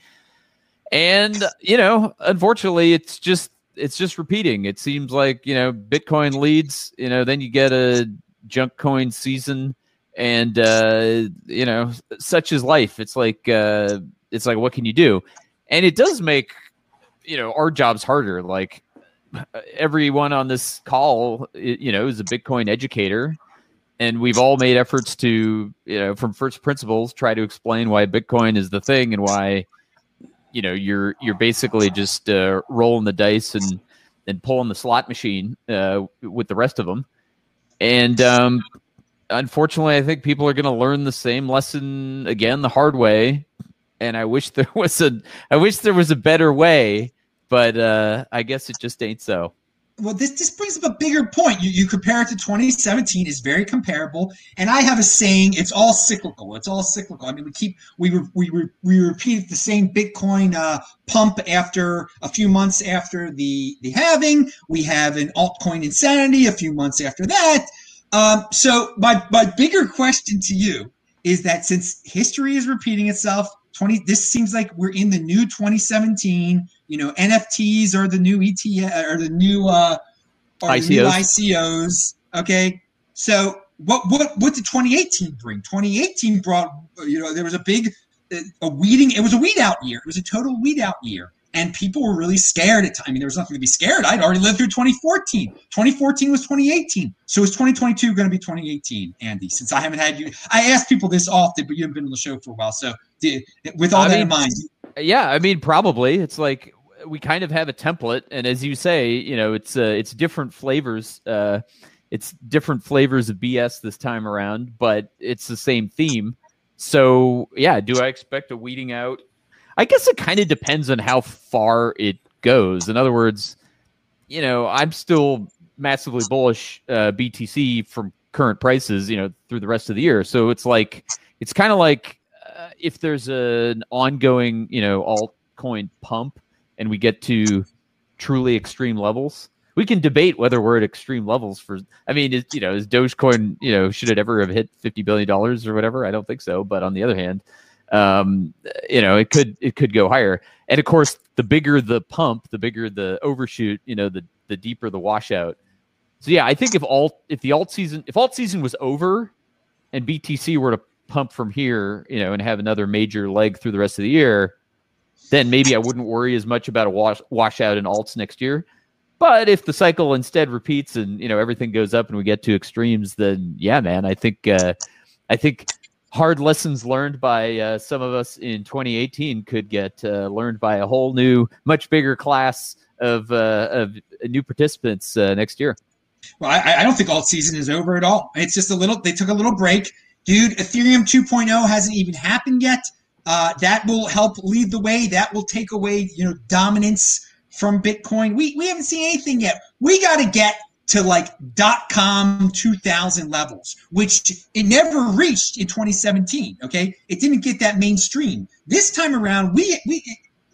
and you know unfortunately it's just it's just repeating it seems like you know bitcoin leads you know then you get a junk coin season and uh, you know, such is life. It's like uh, it's like what can you do? And it does make you know our jobs harder. Like everyone on this call, you know, is a Bitcoin educator, and we've all made efforts to you know from first principles try to explain why Bitcoin is the thing and why you know you're you're basically just uh, rolling the dice and and pulling the slot machine uh, with the rest of them. And um, unfortunately, I think people are going to learn the same lesson again the hard way. And I wish there was a, I wish there was a better way, but uh, I guess it just ain't so. Well, this this brings up a bigger point. You you compare it to 2017 is very comparable, and I have a saying: it's all cyclical. It's all cyclical. I mean, we keep we we we, we repeat the same Bitcoin uh, pump after a few months after the the halving. We have an altcoin insanity a few months after that um, so my my bigger question to you is that since history is repeating itself, 20 this seems like we're in the new 2017. You know, NFTs are the new ETF or the new uh or ICOs. The new ICOs. Okay. So what what what did 2018 bring? 2018 brought you know there was a big a weeding. It was a weed out year. It was a total weed out year and people were really scared at time. I mean, there was nothing to be scared. I'd already lived through 2014. 2014 was 2018. So is 2022 going to be 2018, Andy? Since I haven't had you, I ask people this often, but you haven't been on the show for a while. So with all I that mean, in mind, yeah, I mean, probably it's like we kind of have a template, and as you say, you know, it's uh, it's different flavors. Uh, it's different flavors of BS this time around, but it's the same theme. So yeah, do I expect a weeding out I guess it kind of depends on how far it goes. In other words, you know, I'm still massively bullish uh, BTC from current prices, you know, through the rest of the year. So it's like it's kind of like uh, if there's an ongoing, you know, altcoin pump and we get to truly extreme levels. We can debate whether we're at extreme levels for. I mean, is, you know, is Dogecoin, you know, should it ever have hit fifty billion dollars or whatever? I don't think so. But on the other hand, um, you know, it could it could go higher. And of course, the bigger the pump, the bigger the overshoot. You know, the the deeper the washout. So yeah, I think if alt if the alt season if alt season was over, and BTC were to pump from here, you know, and have another major leg through the rest of the year, then maybe I wouldn't worry as much about a wash washout in alts next year. But if the cycle instead repeats and you know everything goes up and we get to extremes, then yeah, man, I think uh, I think hard lessons learned by uh, some of us in 2018 could get uh, learned by a whole new, much bigger class of uh, of new participants uh, next year. Well, I, I, don't think alt season is over at all. It's just a little. They took a little break, dude. Ethereum 2.0 hasn't even happened yet. Uh, that will help lead the way. That will take away, you know, dominance from Bitcoin. We we haven't seen anything yet. We got to get to like dot com 2000 levels, which it never reached in 2017. Okay. It didn't get that mainstream. This time around, we, we,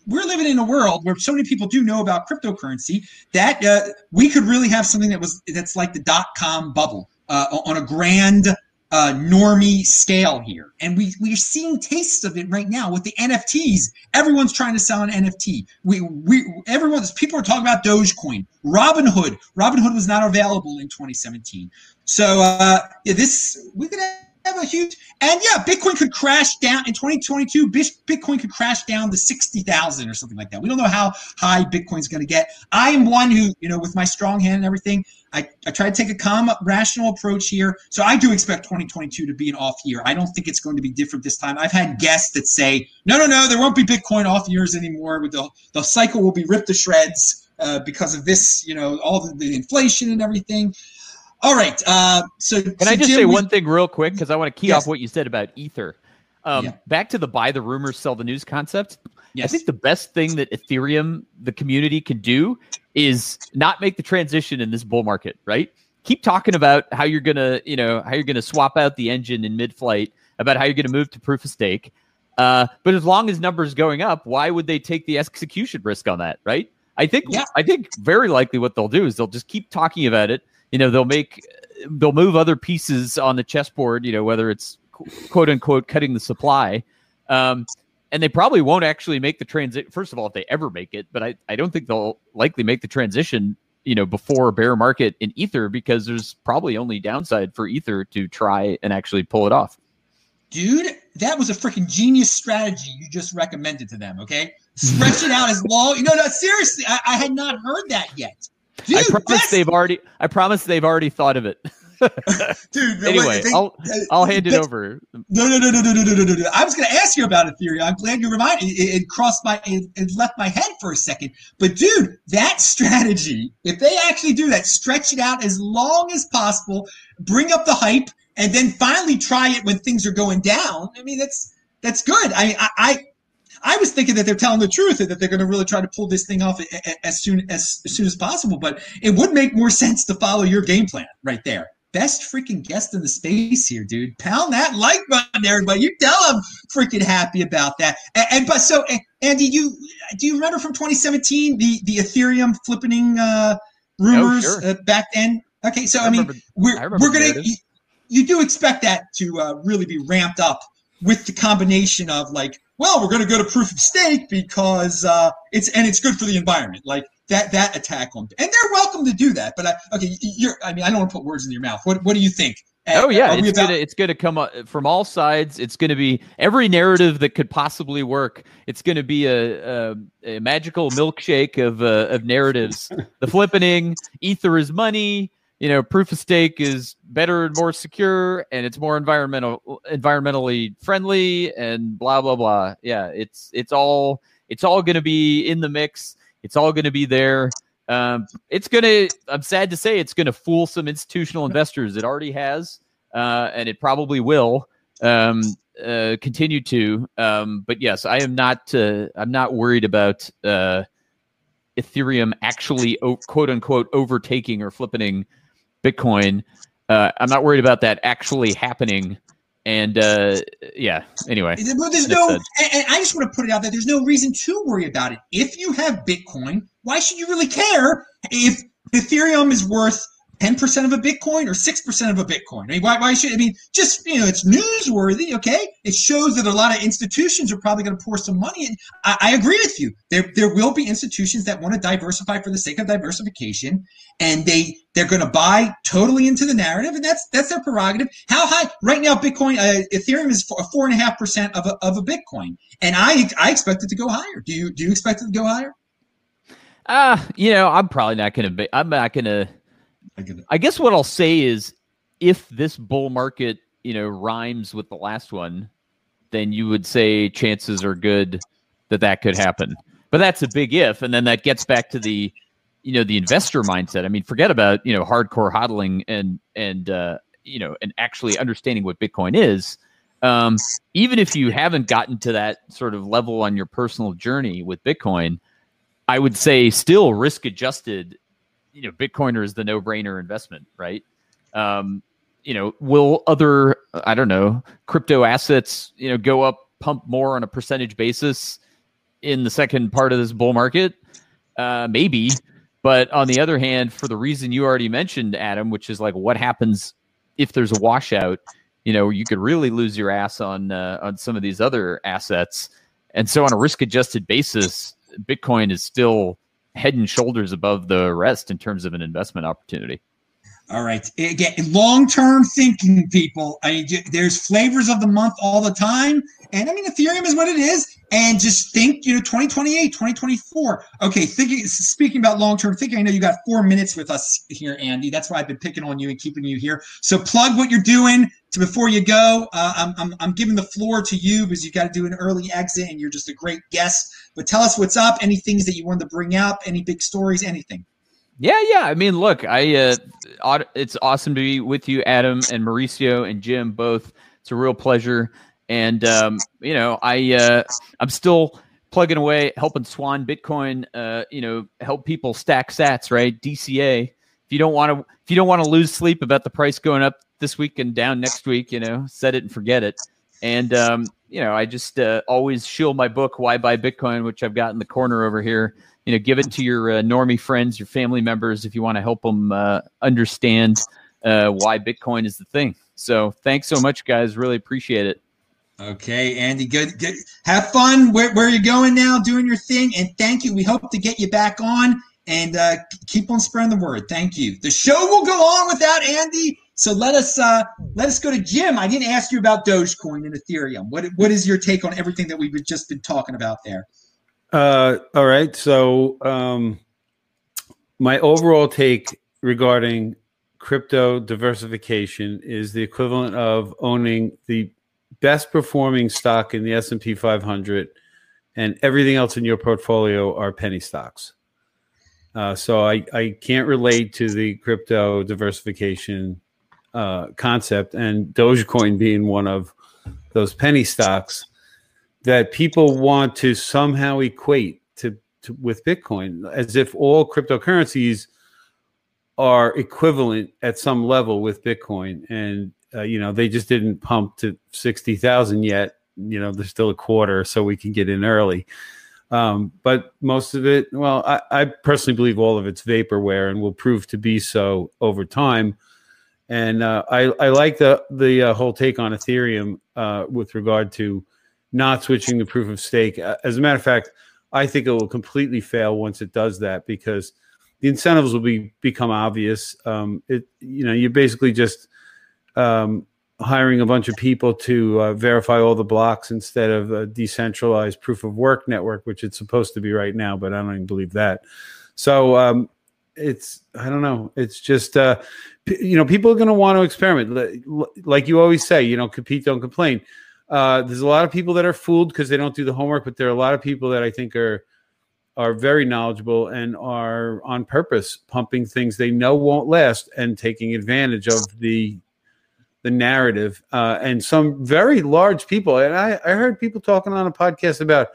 we're living in a world where so many people do know about cryptocurrency that uh, we could really have something that was that's like the dot com bubble uh, on a grand uh, normie scale here. And we, we're seeing tastes of it right now with the NFTs. Everyone's trying to sell an NFT. We, we, everyone's, people are talking about Dogecoin, Robinhood. Robinhood was not available in 2017. So, uh, yeah, this, we could have a huge and yeah bitcoin could crash down in 2022 bitcoin could crash down to 60000 or something like that we don't know how high bitcoin's going to get i am one who you know with my strong hand and everything I, I try to take a calm rational approach here so i do expect 2022 to be an off year i don't think it's going to be different this time i've had guests that say no no no there won't be bitcoin off years anymore the, the cycle will be ripped to shreds uh, because of this you know all the, the inflation and everything all right. Uh, so can so I just Jim, say we- one thing real quick because I want to key Yes. off what you said about Ether. Um, Yeah. Back to the buy the rumors, sell the news concept. Yes. I think the best thing that Ethereum, the community, can do is not make the transition in this bull market. Right? Keep talking about how you're gonna, you know, how you're gonna swap out the engine in mid-flight, about how you're gonna move to proof of stake. Uh, but as long as numbers going up, why would they take the execution risk on that? Right? I think Yeah. I think very likely what they'll do is they'll just keep talking about it. You know, they'll make they'll move other pieces on the chessboard. You know, whether it's quote unquote cutting the supply. Um, and they probably won't actually make the transit. First of all, if they ever make it, but I, I don't think they'll likely make the transition, you know, before bear market in Ether because there's probably only downside for Ether to try and actually pull it off. dude, that was a freaking genius strategy you just recommended to them. Okay, stretch it out as long. You know, no, seriously, I, I had not heard that yet. Dude, I promise they've already. I promise they've already thought of it. dude. anyway, I'll I'll hand it over. No, no, no, no, no, no, no, no, no, no. I was going to ask you about Ethereum. I'm glad you reminded. It, it crossed my, it, it left my head for a second. But dude, that strategy, if they actually do that, stretch it out as long as possible, bring up the hype, and then finally try it when things are going down. I mean, that's that's good. I I. I I was thinking that they're telling the truth and that they're going to really try to pull this thing off as soon as, as soon as possible. But it would make more sense to follow your game plan right there. Best freaking guest in the space here, dude. Pound that like button, everybody. You tell them freaking happy about that. And, and but so Andy, you do you remember from 2017 the the Ethereum flipping uh, rumors Oh, sure. uh, back then? Okay, so I, mean, remember- we're I we're gonna you, you do expect that to uh, really be ramped up with the combination of like, well, we're gonna go to proof of stake because uh, it's and it's good for the environment, like that that attack on, and they're welcome to do that. But I, okay, you're I mean, I don't want to put words in your mouth. What what do you think? Oh yeah, it's about- gonna it's gonna come up from all sides. It's gonna be every narrative that could possibly work. It's gonna be a, a, a magical milkshake of uh, of narratives. the flippening, ether is money. You know, proof of stake is better and more secure, and it's more environmental environmentally friendly, and blah blah blah. Yeah, it's it's all it's all gonna be in the mix. It's all gonna be there. Um, it's gonna. I'm sad to say it's gonna fool some institutional investors. It already has, uh, and it probably will um, uh, continue to. Um, but yes, I am not. Uh, I'm not worried about uh, Ethereum actually quote unquote overtaking or flipping Bitcoin. Uh, I'm not worried about that actually happening. And uh, yeah. Anyway, there's no, and, and I just want to put it out there. There's no reason to worry about it. If you have Bitcoin, why should you really care if Ethereum is worth 10% of a Bitcoin or 6% of a Bitcoin? I mean, why, why should, I mean, just, you know, it's newsworthy, okay? It shows that a lot of institutions are probably going to pour some money in. I, I agree with you. There, there will be institutions that want to diversify for the sake of diversification, and they, they're going to buy totally into the narrative, and that's that's their prerogative. How high right now? Bitcoin, uh, Ethereum is four four and a half percent of a, of a Bitcoin, and I I expect it to go higher. Do you do you expect it to go higher? uh, you know, I'm probably not going to be. I'm not going to. I get it. I guess what I'll say is if this bull market, you know, rhymes with the last one, then you would say chances are good that that could happen. But that's a big if, and then that gets back to the, you know, the investor mindset. I mean, forget about you know hardcore hodling and and uh, you know and actually understanding what Bitcoin is. Um, even if you haven't gotten to that sort of level on your personal journey with Bitcoin, I would say still risk adjusted you know bitcoiner is the no-brainer investment right? Um you know will other i don't know crypto assets you know go up pump more on a percentage basis in the second part of this bull market? Uh maybe. But on the other hand for the reason you already mentioned adam which is like what happens if there's a washout you know, you could really lose your ass on uh, on some of these other assets. And so, on a risk adjusted basis, Bitcoin is still head and shoulders above the rest in terms of an investment opportunity. All right. Again, long term thinking, people. I mean, there's flavors of the month all the time. And I mean, Ethereum is what it is. And just think, you know, 2028, 2024. Okay. Thinking, speaking about long term thinking, I know you got four minutes with us here, Andy. That's why I've been picking on you and keeping you here. So plug what you're doing before you go. Uh, I'm, I'm, I'm giving the floor to you because you got to do an early exit and you're just a great guest. But tell us what's up, any things that you wanted to bring up, any big stories, anything. Yeah, yeah. I mean, look, I uh, it's awesome to be with you, Adam and Mauricio and Jim. Both, it's a real pleasure. And um, you know, I uh, I'm still plugging away, helping Swan Bitcoin. Uh, you know, help people stack Sats, right? DCA. If you don't want to, if you don't want to lose sleep about the price going up this week and down next week, you know, set it and forget it. And um, you know, I just uh, always shield my book, Why Buy Bitcoin, which I've got in the corner over here you know, give it to your uh, normie friends, your family members, if you want to help them uh, understand uh, why Bitcoin is the thing. So thanks so much, guys. Really appreciate it. Okay, Andy, good, good. Have fun. Where, where are you going now? Doing your thing, and thank you. We hope to get you back on and uh, keep on spreading the word. Thank you. The show will go on without Andy. So let us uh, let us go to Jim. I didn't ask you about Dogecoin and Ethereum. What what is your take on everything that we've just been talking about there? Uh, all right. So, um, my overall take regarding crypto diversification is the equivalent of owning the best performing stock in the S&P 500 and everything else in your portfolio are penny stocks. Uh, so I, I can't relate to the crypto diversification uh, concept and Dogecoin being one of those penny stocks that people want to somehow equate to, to with Bitcoin as if all cryptocurrencies are equivalent at some level with Bitcoin, and uh, you know they just didn't pump to sixty thousand yet. You know, there's still a quarter, so we can get in early. Um, but most of it, well, I, I, personally believe all of it's vaporware and will prove to be so over time. And uh, I, I, like the the uh, whole take on Ethereum uh, with regard to not switching the proof of stake. As a matter of fact, I think it will completely fail once it does that because the incentives will be become obvious. Um, it you know you're basically just um, hiring a bunch of people to uh, verify all the blocks instead of a decentralized proof of work network, which it's supposed to be right now, but I don't even believe that. So um, it's I don't know. It's just uh, you know people are going to want to experiment, like you always say. You know, compete, don't complain. Uh, there's a lot of people that are fooled because they don't do the homework, but there are a lot of people that I think are are very knowledgeable and are on purpose pumping things they know won't last and taking advantage of the the narrative. Uh, and some very large people, and I, I heard people talking on a podcast about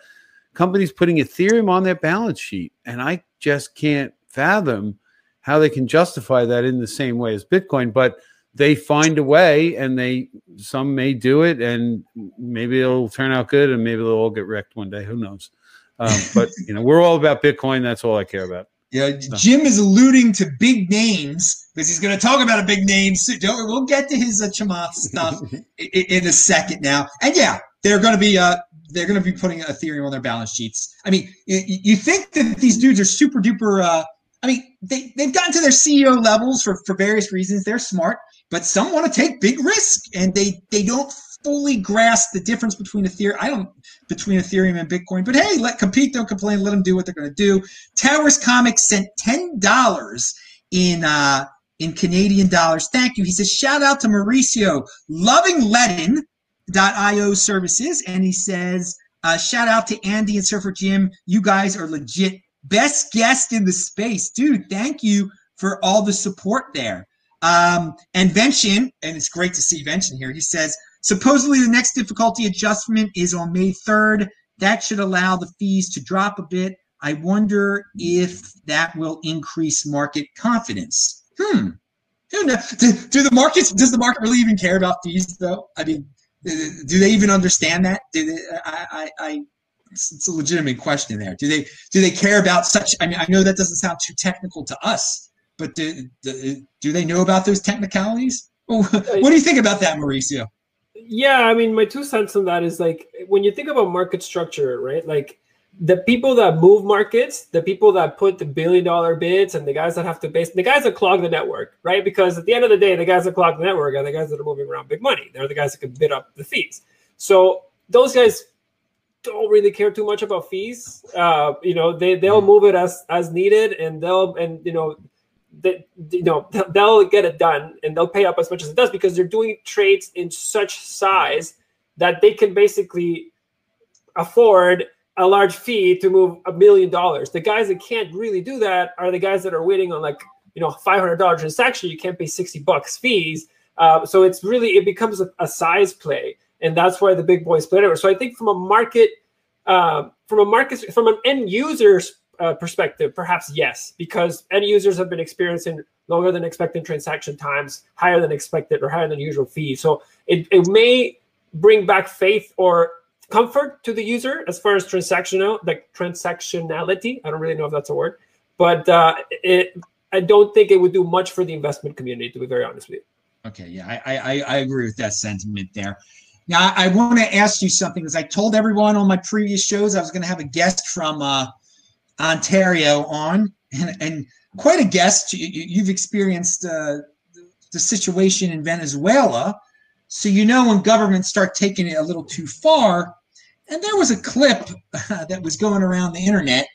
companies putting Ethereum on their balance sheet, and I just can't fathom how they can justify that in the same way as Bitcoin. But they find a way and they some may do it and maybe it'll turn out good and maybe they'll all get wrecked one day. Who knows? Um, but you know we're all about bitcoin. That's all i care about. Yeah so. jim is alluding to big names because he's going to talk about a big name so don't we'll get to his uh, chamath stuff in, in, a second now. And yeah they're going to be uh they're going to be putting ethereum on their balance sheets. I mean you, you think that these dudes are super duper uh I mean, they, they've gotten to their CEO levels for, for various reasons. They're smart but some want to take big risk and they they don't fully grasp the difference between ethereum i don't between ethereum and bitcoin. But hey let compete don't complain let them do what they're going to do. Towers comics sent $10 in uh in canadian dollars. Thank you. He says shout out to mauricio loving io services. And he says uh, shout out to andy and surfer jim. You guys are legit best guest in the space dude thank you for all the support there um, and Vention, and it's great to see Vention here. He says supposedly the next difficulty adjustment is on May 3rd. That should allow the fees to drop a bit. I wonder if that will increase market confidence. Hmm. Do, do the markets? Does the market really even care about fees, though? I mean, do they even understand that? Do they, I, I, I it's a legitimate question there. Do they do they care about such? I mean, I know that doesn't sound too technical to us, but do, do, do they know about those technicalities? what do you think about that, Mauricio? Yeah, I mean, my two cents on that is like when you think about market structure, right? Like the people that move markets, the people that put the billion dollar bids, and the guys that have to base the guys that clog the network, right? Because at the end of the day, the guys that clog the network are the guys that are moving around big money. They're the guys that can bid up the fees. So those guys don't really care too much about fees. Uh, you know, they they'll move it as as needed, and they'll and you know. They, you know they'll get it done and they'll pay up as much as it does because they're doing trades in such size that they can basically afford a large fee to move a million dollars. The guys that can't really do that are the guys that are waiting on like you know five hundred dollar transaction. You can't pay sixty bucks fees. Uh, so it's really it becomes a, a, size play, and that's why the big boys play over. So I think from a market, uh, from a market, from an end user's uh, perspective, perhaps yes, because end users have been experiencing longer than expected transaction times, higher than expected or higher than usual fees. So it, it may bring back faith or comfort to the user as far as transactional, like transactionality. I don't really know if that's a word, but uh, it, I don't think it would do much for the investment community, to be very honest with you. Okay, yeah, I I, I agree with that sentiment there. Now I want to ask you something because I told everyone on my previous shows I was going to have a guest from uh, Ontario on, and, and quite a guest. You, have experienced uh, the situation in Venezuela, so you know when governments start taking it a little too far. And there was a clip uh, that was going around the internet.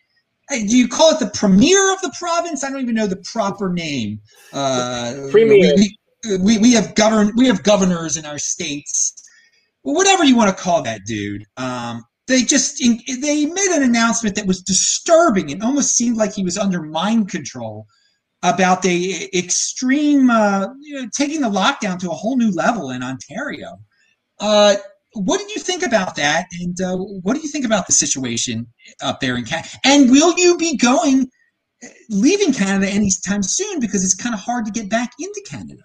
Do you call it the premier of the province? I don't even know the proper name. Uh, premier. We, we, we have govern we have governors in our states. Whatever you want to call that dude. Um, they just they made an announcement that was disturbing and almost seemed like he was under mind control about the extreme uh, you know, taking the lockdown to a whole new level in Ontario. Uh, what did you think about that? And uh, what do you think about the situation up there in Canada? And will you be going, leaving Canada anytime soon because it's kind of hard to get back into Canada?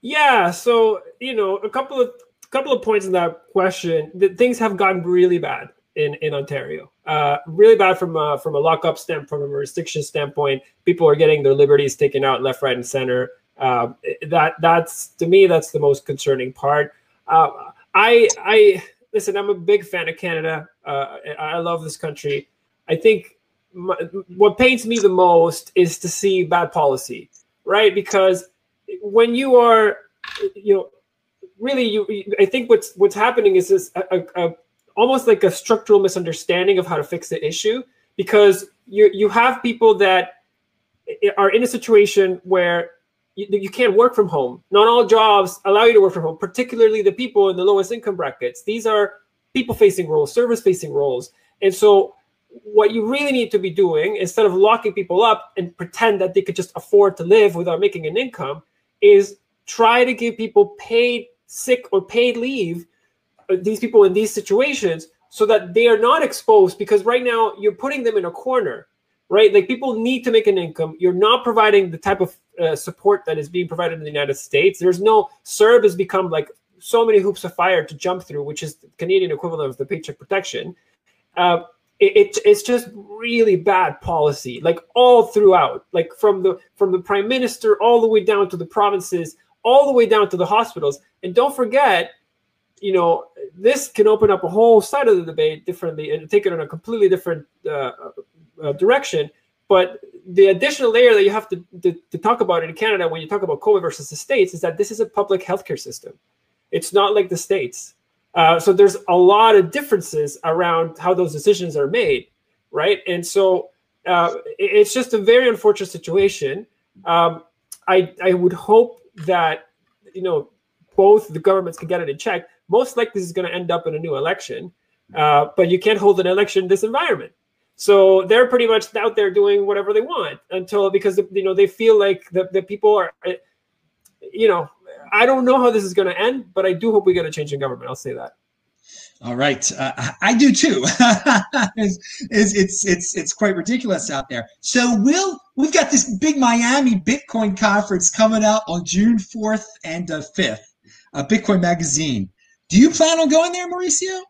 Yeah. So you know, a couple of couple of points in that question. That things have gotten really bad in in Ontario. Uh, really bad from a, from a lockup standpoint, from a restriction standpoint. People are getting their liberties taken out left, right, and center. Uh, that that's to me that's the most concerning part. Uh, I I listen. I'm a big fan of Canada. Uh, I love this country. I think my, what pains me the most is to see bad policy, right? Because when you are, you know, really, you. I think what's what's happening is this a, a, almost like a structural misunderstanding of how to fix the issue because you you have people that are in a situation where you, you can't work from home. Not all jobs allow you to work from home, particularly the people in the lowest income brackets. These are people facing roles, service facing roles. And so, what you really need to be doing instead of locking people up and pretend that they could just afford to live without making an income is try to give people paid sick or paid leave, uh, these people in these situations, so that they are not exposed because right now you're putting them in a corner right? Like people need to make an income. You're not providing the type of uh, support that is being provided in the United States. There's no CERB has become like so many hoops of fire to jump through, which is the Canadian equivalent of the paycheck protection. Uh, it, it, it's just really bad policy, like all throughout, like from the from the prime minister all the way down to the provinces, all the way down to the hospitals. And don't forget, you know, this can open up a whole side of the debate differently and take it in a completely different uh, uh, direction. But the additional layer that you have to, to, to, talk about in Canada when you talk about COVID versus the States is that this is a public healthcare system. It's not like the States. Uh, so there's a lot of differences around how those decisions are made, right? And so uh, it's just a very unfortunate situation. Um, I, I would hope that, you know, both the governments can get it in check. Most likely this is going to end up in a new election, uh, but you can't hold an election in this environment. So they're pretty much out there doing whatever they want until because you know they feel like the, the people are, uh, you know, I don't know how this is going to end, but I do hope we get a change in government. I'll say that. All right, uh, I do too. it's, it's it's it's quite ridiculous out there. So we'll we've got this big Miami Bitcoin conference coming out on June fourth and uh, fifth. Uh, Bitcoin Magazine. Do you plan on going there, Mauricio?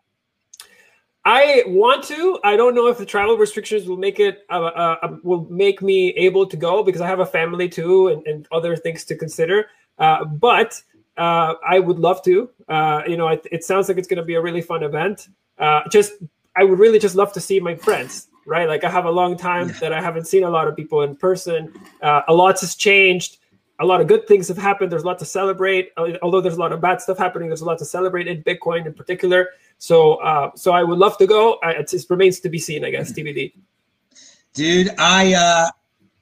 I want to. I don't know if the travel restrictions will make it uh, uh, um, will make me able to go because I have a family too and, and other things to consider. Uh, but Uh, I would love to. Uh, you know, it, it, sounds like it's going to be a really fun event. Uh, just, I would really just love to see my friends, right? Like I have a long time yeah. that I haven't seen a lot of people in person. Uh, a lot has changed. A lot of good things have happened. There's a lot to celebrate. Uh, although there's a lot of bad stuff happening, there's a lot to celebrate in Bitcoin in particular. So, uh, so I would love to go. it just remains to be seen, I guess. TBD. Dude, I,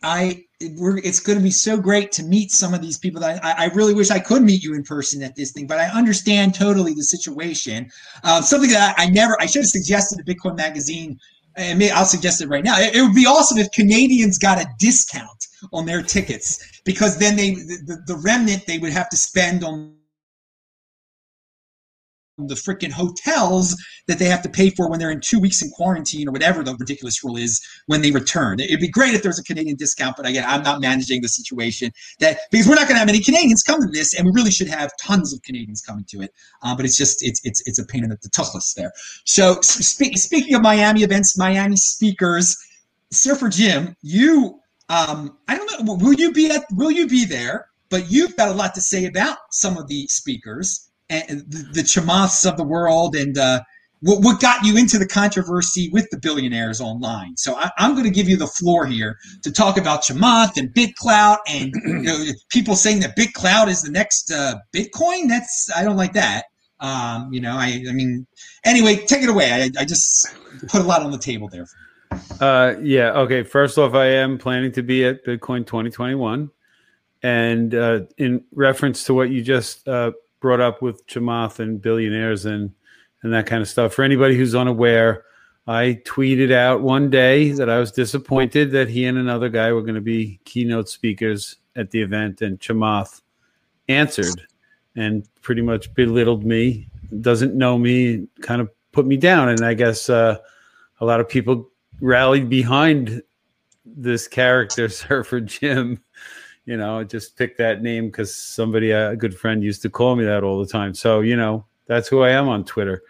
I it's going to be so great to meet some of these people that I, I, really wish I could meet you in person at this thing, but I understand totally the situation. Uh, something that I, never, I should have suggested to Bitcoin Magazine, and maybe I'll suggest it right now. It, it, would be awesome if Canadians got a discount on their tickets because then they, the, the remnant they would have to spend on the freaking hotels that they have to pay for when they're in two weeks in quarantine or whatever the ridiculous rule is when they return. It'd be great if there was a Canadian discount, but again, I'm not managing the situation that because we're not going to have any Canadians come to this, and we really should have tons of Canadians coming to it. Uh, but it's just it's it's it's a pain in the, the tuchus there. So spe- speaking of Miami events, Miami speakers, Surfer Jim, you um, I don't know, will you be at will you be there? But you've got a lot to say about some of the speakers and the, the Chamaths of the world and uh, what, what got you into the controversy with the billionaires online. So I, am going to give you the floor here to talk about Chamath and BitClout and you know, people saying that BitClout is the next uh, Bitcoin. That's I don't like that. Um, you know, I, I mean, anyway, take it away. I, I just put a lot on the table there. Uh, yeah. Okay. First off, I am planning to be at Bitcoin 2021, and uh, in reference to what you just uh, brought up with Chamath and billionaires and and that kind of stuff. For anybody who's unaware, I tweeted out one day that I was disappointed that he and another guy were going to be keynote speakers at the event, and Chamath answered and pretty much belittled me, doesn't know me, kind of put me down. And I guess uh, a lot of people rallied behind this character, Surfer Jim, you know, just pick that name because somebody, a good friend, used to call me that all the time. So, you know, that's who I am on Twitter.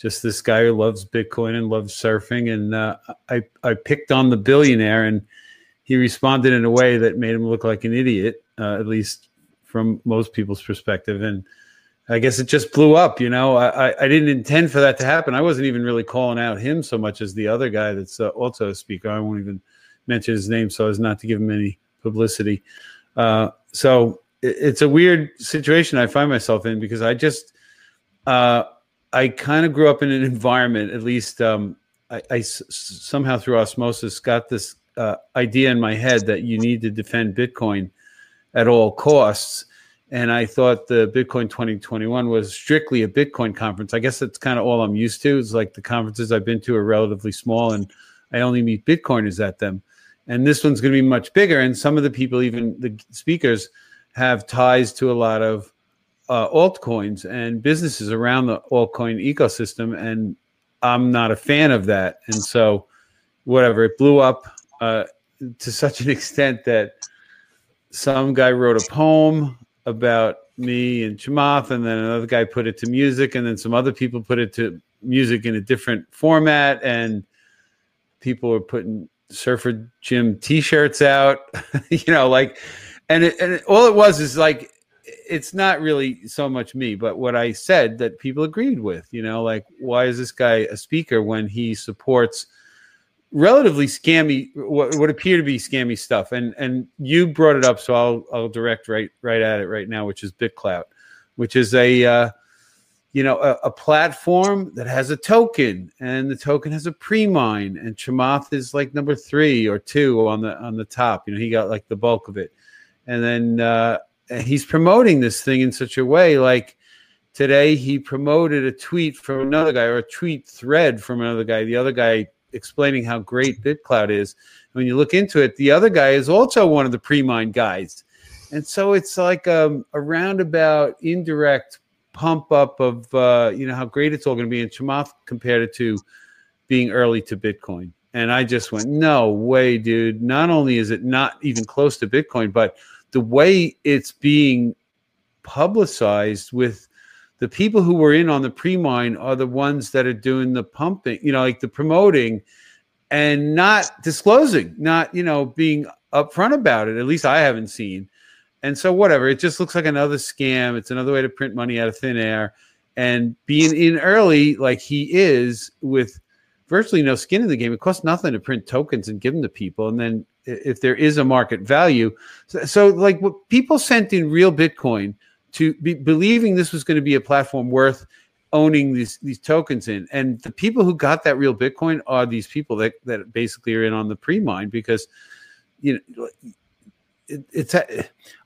Just this guy who loves Bitcoin and loves surfing. And uh, I, I picked on the billionaire, and he responded in a way that made him look like an idiot, uh, at least from most people's perspective. And I guess it just blew up. You know, I, I didn't intend for that to happen. I wasn't even really calling out him so much as the other guy that's uh, also a speaker. I won't even mention his name so as not to give him any publicity. Uh, so it, it's a weird situation I find myself in because I just uh, I kind of grew up in an environment, at least um, I, I s- somehow through osmosis got this uh, idea in my head that you need to defend Bitcoin at all costs. And I thought the Bitcoin 2021 was strictly a Bitcoin conference. I guess that's kind of all I'm used to. It's like the conferences I've been to are relatively small and I only meet Bitcoiners at them and this one's going to be much bigger. And some of the people, even the speakers, have ties to a lot of uh, altcoins and businesses around the altcoin ecosystem, and I'm not a fan of that. And so, whatever, it blew up uh, to such an extent that some guy wrote a poem about me and Chamath, and then another guy put it to music, and then some other people put it to music in a different format, and people were putting Surfer Jim T-shirts out, you know, like, and it, and it, all it was is like, it's not really so much me, but what I said that people agreed with, you know, like, why is this guy a speaker when he supports relatively scammy, what would appear to be scammy stuff? And and you brought it up, so I'll I'll direct right right at it right now, which is BitClout, which is a uh, you know, a, a, platform that has a token, and the token has a pre-mine, and Chamath is like number three or two on the on the top. You know, he got like the bulk of it, and then uh, he's promoting this thing in such a way. Like today, he promoted a tweet from another guy or a tweet thread from another guy. The other guy explaining how great BitClout is. When you look into it, the other guy is also one of the pre-mine guys, and so it's like um, a roundabout, indirect pump up of uh, you know how great it's all going to be. And Chamath compared it to being early to Bitcoin, and I just went, no way, dude. Not only is it not even close to Bitcoin, but the way it's being publicized with the people who were in on the pre-mine are the ones that are doing the pumping, you know, like the promoting and not disclosing, not, you know, being upfront about it. At least I haven't seen. And so, whatever, it just looks like another scam. It's another way to print money out of thin air. And being in early, like he is, with virtually no skin in the game, it costs nothing to print tokens and give them to people. And then, if there is a market value, so, so like what people sent in real Bitcoin to be believing this was going to be a platform worth owning these these tokens in and the people who got that real bitcoin are these people that that basically are in on the pre-mine because you know it, it's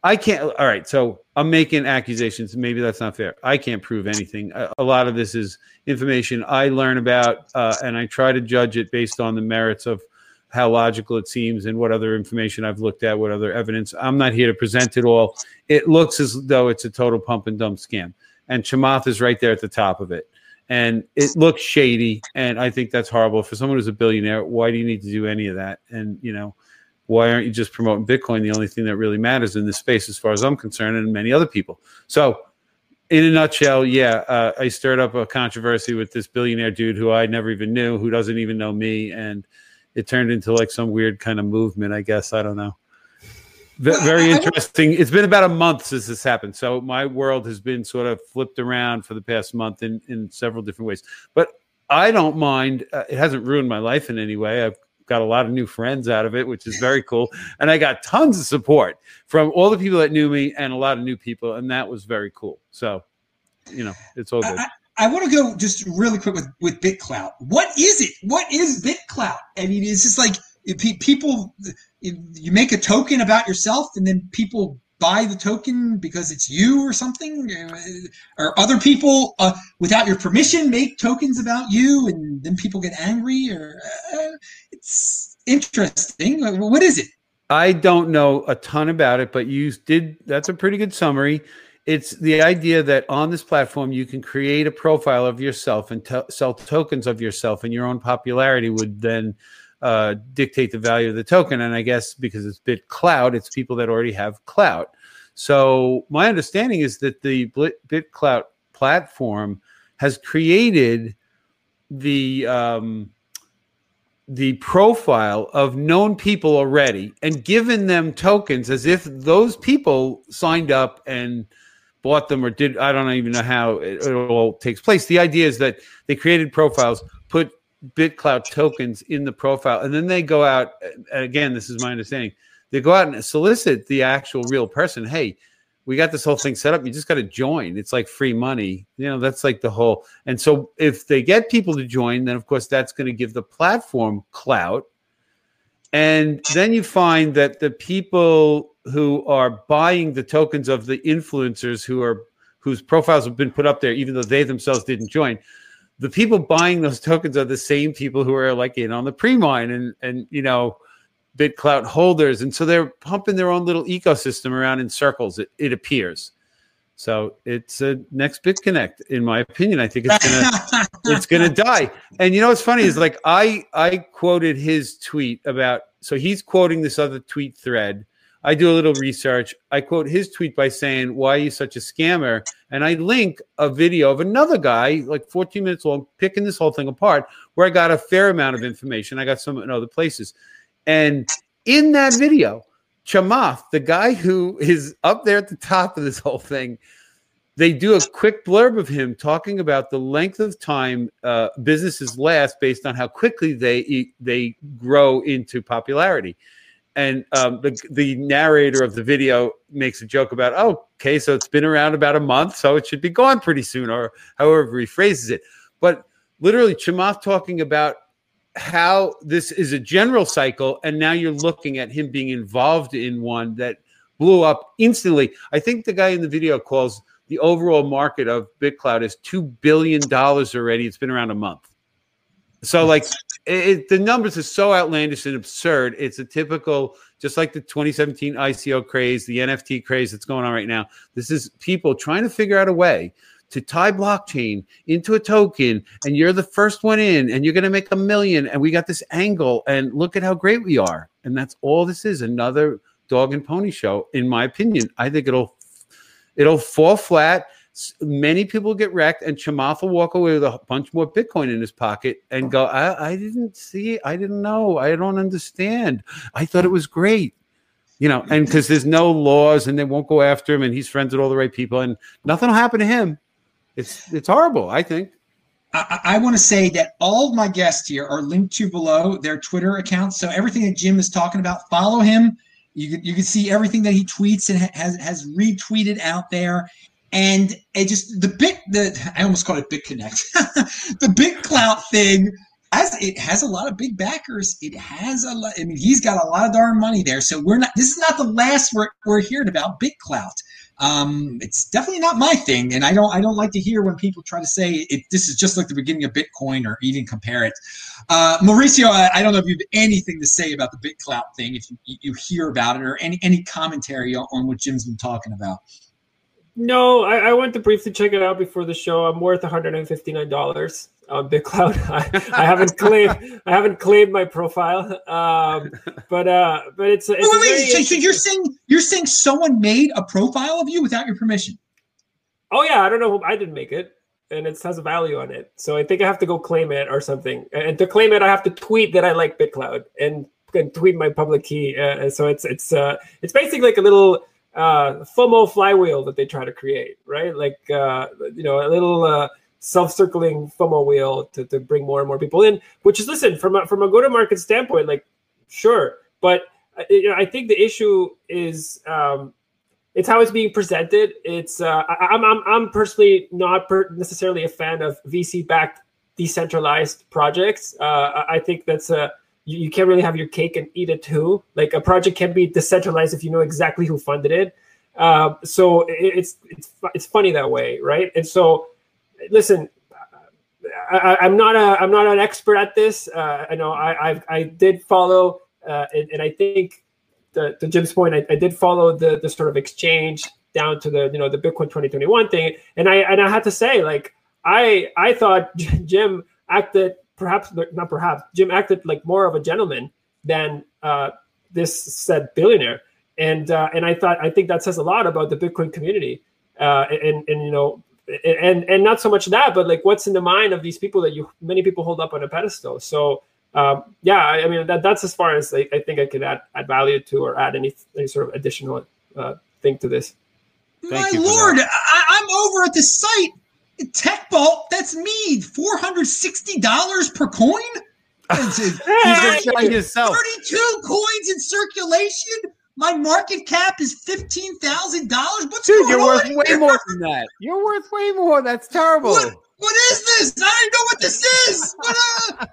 i can't all right so i'm making accusations maybe that's not fair i can't prove anything a, a lot of this is information i learn about uh, and i try to judge it based on the merits of how logical it seems and what other information I've looked at, what other evidence. I'm not here to present it all. It looks as though it's a total pump and dump scam and Chamath is right there at the top of it. And it looks shady, and I think that's horrible for someone who's a billionaire. Why do you need to do any of that? And you know, why aren't you just promoting Bitcoin? The only thing that really matters in this space, as far as I'm concerned, and many other people. So, in a nutshell, yeah, uh, I stirred up a controversy with this billionaire dude who I never even knew, who doesn't even know me, and it turned into like some weird kind of movement. I guess I don't know very interesting. It's been about a month since this happened, so my world has been sort of flipped around for the past month in in several different ways. But I don't mind. Uh, it hasn't ruined my life in any way. I've got a lot of new friends out of it, which is very cool, and I got tons of support from all the people that knew me and a lot of new people, and that was very cool. So, you know, it's all good. I, I want to go just really quick with with BitClout. What is it? What is BitClout? I mean, it's just like people you make a token about yourself and then people buy the token because it's you or something? Or other people uh, without your permission make tokens about you and then people get angry or uh, it's interesting. What is it? I don't know a ton about it but you did that's a pretty good summary. It's the idea that on this platform you can create a profile of yourself and sell tokens of yourself and your own popularity would then uh, dictate the value of the token. And I guess because it's BitClout, it's people that already have clout. So my understanding is that the bit BitClout platform has created the um, the profile of known people already and given them tokens as if those people signed up and bought them or did I don't even know how it, it all takes place. The idea is that they created profiles, put BitClout tokens in the profile, and then they go out. Again, this is my understanding. They go out and solicit the actual real person. Hey, we got this whole thing set up. You just got to join. It's like free money. You know, that's like the whole. And so if they get people to join, then of course that's going to give the platform clout. And then you find that the people who are buying the tokens of the influencers who are whose profiles have been put up there, even though they themselves didn't join, the people buying those tokens are the same people who are like in on the pre-mine and and you know BitClout holders, and so they're pumping their own little ecosystem around in circles. It, it appears. So it's a next BitConnect, in my opinion. I think it's gonna it's gonna die. And you know what's funny is like I I quoted his tweet about so he's quoting this other tweet thread I do a little research. I quote his tweet by saying, Why are you such a scammer? And I link a video of another guy, like 14 minutes long, picking this whole thing apart, where I got a fair amount of information. I got some in other places. And in that video, Chamath, the guy who is up there at the top of this whole thing, they do a quick blurb of him talking about the length of time uh, businesses last based on how quickly they they grow into popularity and um, the the narrator of the video makes a joke about, oh, okay, so it's been around about a month, so it should be gone pretty soon, or however he phrases it. But literally, Chamath talking about how this is a general cycle, and now you're looking at him being involved in one that blew up instantly. I think the guy in the video calls the overall market of BitClout is two billion dollars already. It's been around a month. So like it, the numbers are so outlandish and absurd. It's a typical, just like the 2017 ICO craze, the NFT craze that's going on right now. This is people trying to figure out a way to tie blockchain into a token, and you're the first one in, and you're going to make a million, and we got this angle, and look at how great we are. And that's all this is. Another dog and pony show, in my opinion. I think it'll it'll fall flat many people get wrecked, and Chamath will walk away with a bunch more Bitcoin in his pocket and go, I, I didn't see, I didn't know, I don't understand. I thought it was great. you know, and because there's no laws and they won't go after him, and he's friends with all the right people, and nothing will happen to him. It's it's horrible. I think. I, I want to say that all of my guests here are linked to below their Twitter accounts. So everything that Jim is talking about, follow him. You can, you can see everything that he tweets and has has retweeted out there. And it just the bit the I almost called it BitConnect. the BitClout thing has it has a lot of big backers. It has a lot. I mean, he's got a lot of darn money there. So we're not. This is not the last we're we're hearing about BitClout. Um, it's definitely not my thing, and I don't I don't like to hear when people try to say it. This is just like the beginning of Bitcoin, or even compare it. Uh, Mauricio, I, I, don't know if you have anything to say about the BitClout thing, if you, you hear about it, or any any commentary on, on what Jim's been talking about. No, I, I, went to briefly check it out before the show. I'm worth 159 dollars on BitClout. I, I haven't claimed I haven't claimed my profile, um, but uh, but it's, it's wait, wait, so, so you're saying you're saying someone made a profile of you without your permission? Oh yeah, I don't know. I didn't make it, and it has a value on it. So I think I have to go claim it or something. And to claim it, I have to tweet that I like BitClout and, and tweet my public key. Uh, so it's it's uh, it's basically like a little uh, FOMO flywheel that they try to create, right? Like uh, you know, a little uh, self-circling FOMO wheel to, to bring more and more people in. Which is listen from a, from a go-to-market standpoint, like sure, but uh, you know, I think the issue is um, it's how it's being presented. It's uh, I, am I'm I'm personally not per- necessarily a fan of VC-backed decentralized projects. Uh, I think that's a you, you can't really have your cake and eat it too. Like a project can be decentralized if you know exactly who funded it. Uh, so it, it's it's it's funny that way, right? And so, listen, I, am not a I'm not an expert at this. Uh, I know I I've, i did follow, uh, and, and, I think the, to Jim's point, I, I, did follow the the sort of exchange down to the you know the Bitcoin 2021 thing, and I and I had to say like I I thought Jim acted perhaps not perhaps Jim acted like more of a gentleman than uh, this said billionaire, and uh, and I thought I think that says a lot about the Bitcoin community, uh, and and you know. And and not so much that, but like what's in the mind of these people that you many people hold up on a pedestal. So um, yeah, I, I, mean that that's as far as I, I, think I could add add value to or add any any sort of additional uh, thing to this. Thank My lord, I, I'm over at the site TechBalt, that's me. Four hundred sixty dollars per coin. He's yourself. Thirty-two coins in circulation. My market cap is fifteen thousand dollars. What's Dude, you're worth here? way more than that. You're worth way more. That's terrible. What, what is this? I don't know what this is. What, uh, uh,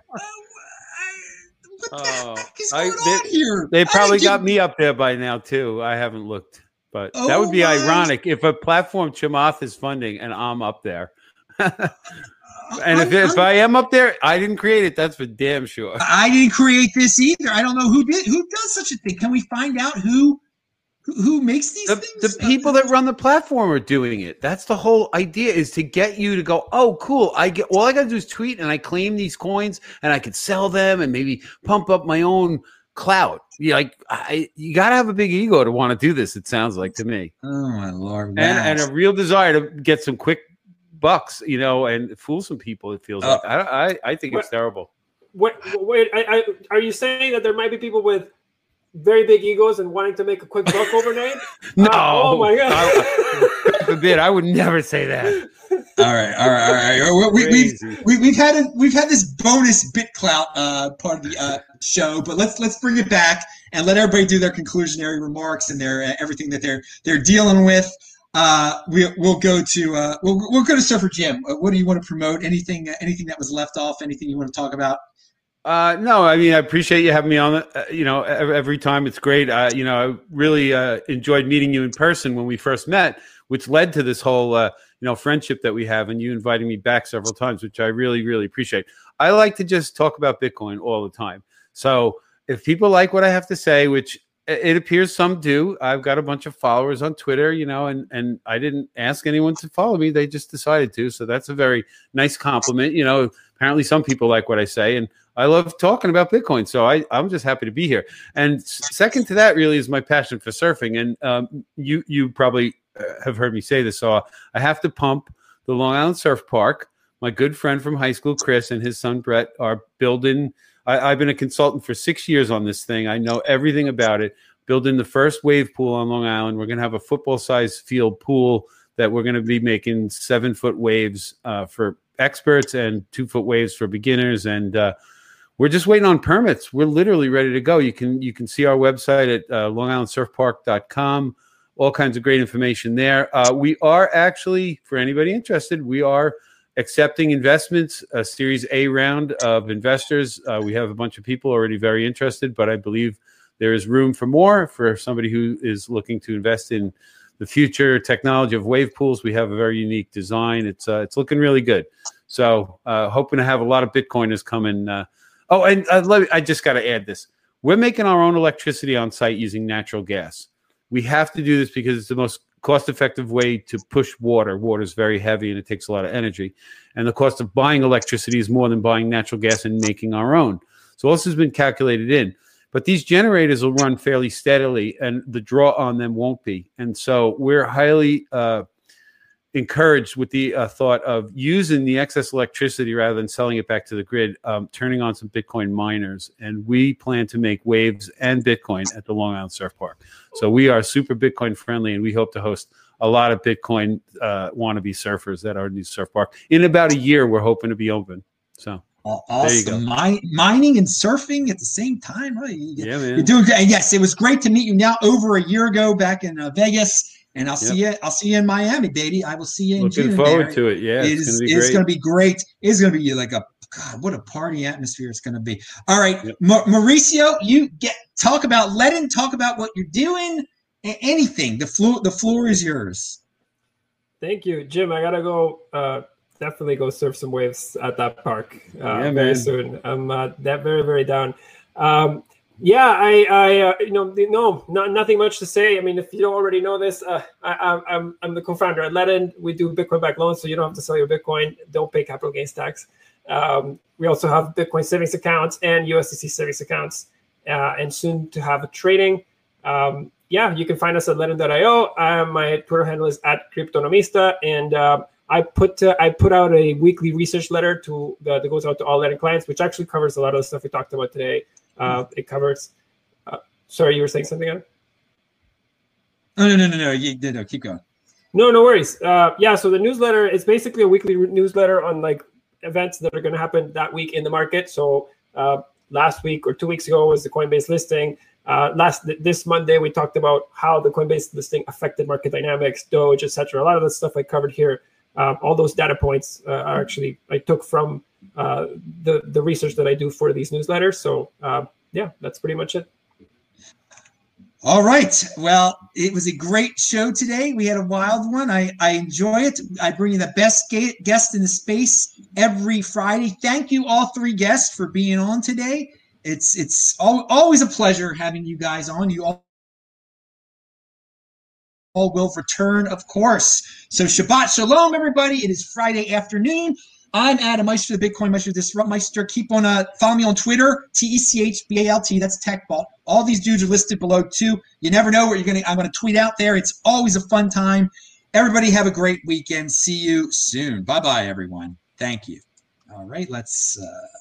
what the oh, heck is going I, they, on here? They probably got me up there by now too. I haven't looked. But oh that would be ironic if a platform Chamath is funding and I'm up there. and if, if I am up there, I didn't create it. That's for damn sure. I didn't create this either. I don't know who did. Who does such a thing? Can we find out who who makes these the, things? The people that run the platform are doing it. That's the whole idea is to get you to go, oh, cool. I get all I gotta do is tweet and I claim these coins and I could sell them and maybe pump up my own clout. You like I, you got to have a big ego to want to do this. It sounds like to me. Oh my lord! And, and, a real desire to get some quick bucks, you know, and fool some people. It feels uh, like I, I, I think what, it's terrible. What, wait I, I, are you saying that there might be people with very big egos and wanting to make a quick buck overnight? no, uh, oh my god! I, forbid, I would never say that. All right, all right, all right. We, we've we, we've had a, we've had this bonus BitClout uh, part of the uh, show, but let's let's bring it back and let everybody do their conclusionary remarks and their uh, everything that they're they're dealing with. Uh, we we'll go to uh, we'll we'll go to Surfer Jim. Uh, what do you want to promote? Anything anything that was left off? Anything you want to talk about? Uh, no, I mean I appreciate you having me on. Uh, you know, every time it's great. You know, I really uh, enjoyed meeting you in person when we first met, which led to this whole uh, you know friendship that we have, and you inviting me back several times, which I really really appreciate. I like to just talk about Bitcoin all the time. So if people like what I have to say, which it appears some do, I've got a bunch of followers on Twitter, you know, and and I didn't ask anyone to follow me; they just decided to. So that's a very nice compliment. You know, apparently some people like what I say, and I love talking about Bitcoin. So I I'm just happy to be here. And second to that, really, is my passion for surfing. And um, you you probably uh, have heard me say this. So I have to pump the Long Island Surf Park. My good friend from high school, Chris, and his son Brett are building I, have been a consultant for six years on this thing. I know everything about it. building the first wave pool on Long Island. We're going to have a football sized field pool that we're going to be making seven foot waves uh, for experts and two foot waves for beginners. And uh, we're just waiting on permits. We're literally ready to go. You can you can see our website at uh, longislandsurfpark.com. All kinds of great information there. Uh, we are actually, for anybody interested, we are accepting investments, a Series A round of investors. Uh, we have a bunch of people already very interested, but I believe there is room for more for somebody who is looking to invest in the future technology of wave pools. We have a very unique design. It's uh, it's looking really good. So uh, hoping to have a lot of Bitcoiners coming. Uh, oh, and uh, me, I just got to add this: we're making our own electricity on site using natural gas. We have to do this because it's the most cost-effective way to push water. Water is very heavy and it takes a lot of energy, and the cost of buying electricity is more than buying natural gas and making our own. So all this has been calculated in. But these generators will run fairly steadily, and the draw on them won't be. And so we're highly uh, encouraged with the uh, thought of using the excess electricity rather than selling it back to the grid, um, turning on some Bitcoin miners. And we plan to make waves and Bitcoin at the Long Island Surf Park. So we are super Bitcoin friendly, and we hope to host a lot of Bitcoin uh, wannabe surfers at our new surf park. In about a year, we're hoping to be open. So Awesome. Mining and surfing at the same time. Right? You, yeah, man. You're doing great. yes, it was great to meet you now over a year ago back in uh, Vegas. And I'll yep. see you. I'll see you in Miami, baby. I will see you in Looking June. forward there. to it. Yeah, it is, it's going to be great. It's going to be like a God. What a party atmosphere it's going to be. All right, yep. Ma- Mauricio, you get talk about letting talk about what you're doing. Anything. The floor. The floor is yours. Thank you, Jim. I gotta go. Uh, definitely go surf some waves at that park uh, yeah, very soon. I'm uh, that very very down. Um, yeah, I, I, uh, you know, no, not nothing much to say. I mean, if you don't already know this, uh, I, I'm, I'm the co-founder at Ledn. We do Bitcoin back loans, so you don't have to sell your Bitcoin. Don't pay capital gains tax. Um, we also have Bitcoin savings accounts and USDC savings accounts, uh, and soon to have a trading. Um, yeah, you can find us at Ledn.io. Uh, my Twitter handle is at Cryptonomista, and uh, I put uh, I put out a weekly research letter to that goes out to all Ledn clients, which actually covers a lot of the stuff we talked about today. Uh, it covers. Uh, sorry, you were saying something. Adam? Oh no no no no! You, no, no keep going. No, no worries. Uh, yeah, so the newsletter is basically a weekly re- newsletter on like events that are going to happen that week in the market. So uh, last week or two weeks ago was the Coinbase listing. Uh, last this Monday we talked about how the Coinbase listing affected market dynamics, Doge, etc. A lot of the stuff I covered here um, all those data points uh, are actually I took from uh, the the research that I do for these newsletters. So uh, yeah, that's pretty much it. All right. Well, it was a great show today. We had a wild one. I, I enjoy it. I bring you the best guest in the space every Friday. Thank you, all three guests, for being on today. It's it's always a pleasure having you guys on. You all all will return, of course. So Shabbat Shalom, everybody. It is Friday afternoon. I'm Adam Meister, the Bitcoin Meister, Disrupt Meister. Keep on uh, follow me on Twitter, T E C H B A L T. That's TechBalt. All these dudes are listed below too. You never know what you're gonna. I'm gonna tweet out there. It's always a fun time. Everybody have a great weekend. See you soon. Bye bye, everyone. Thank you. All right, let's. Uh,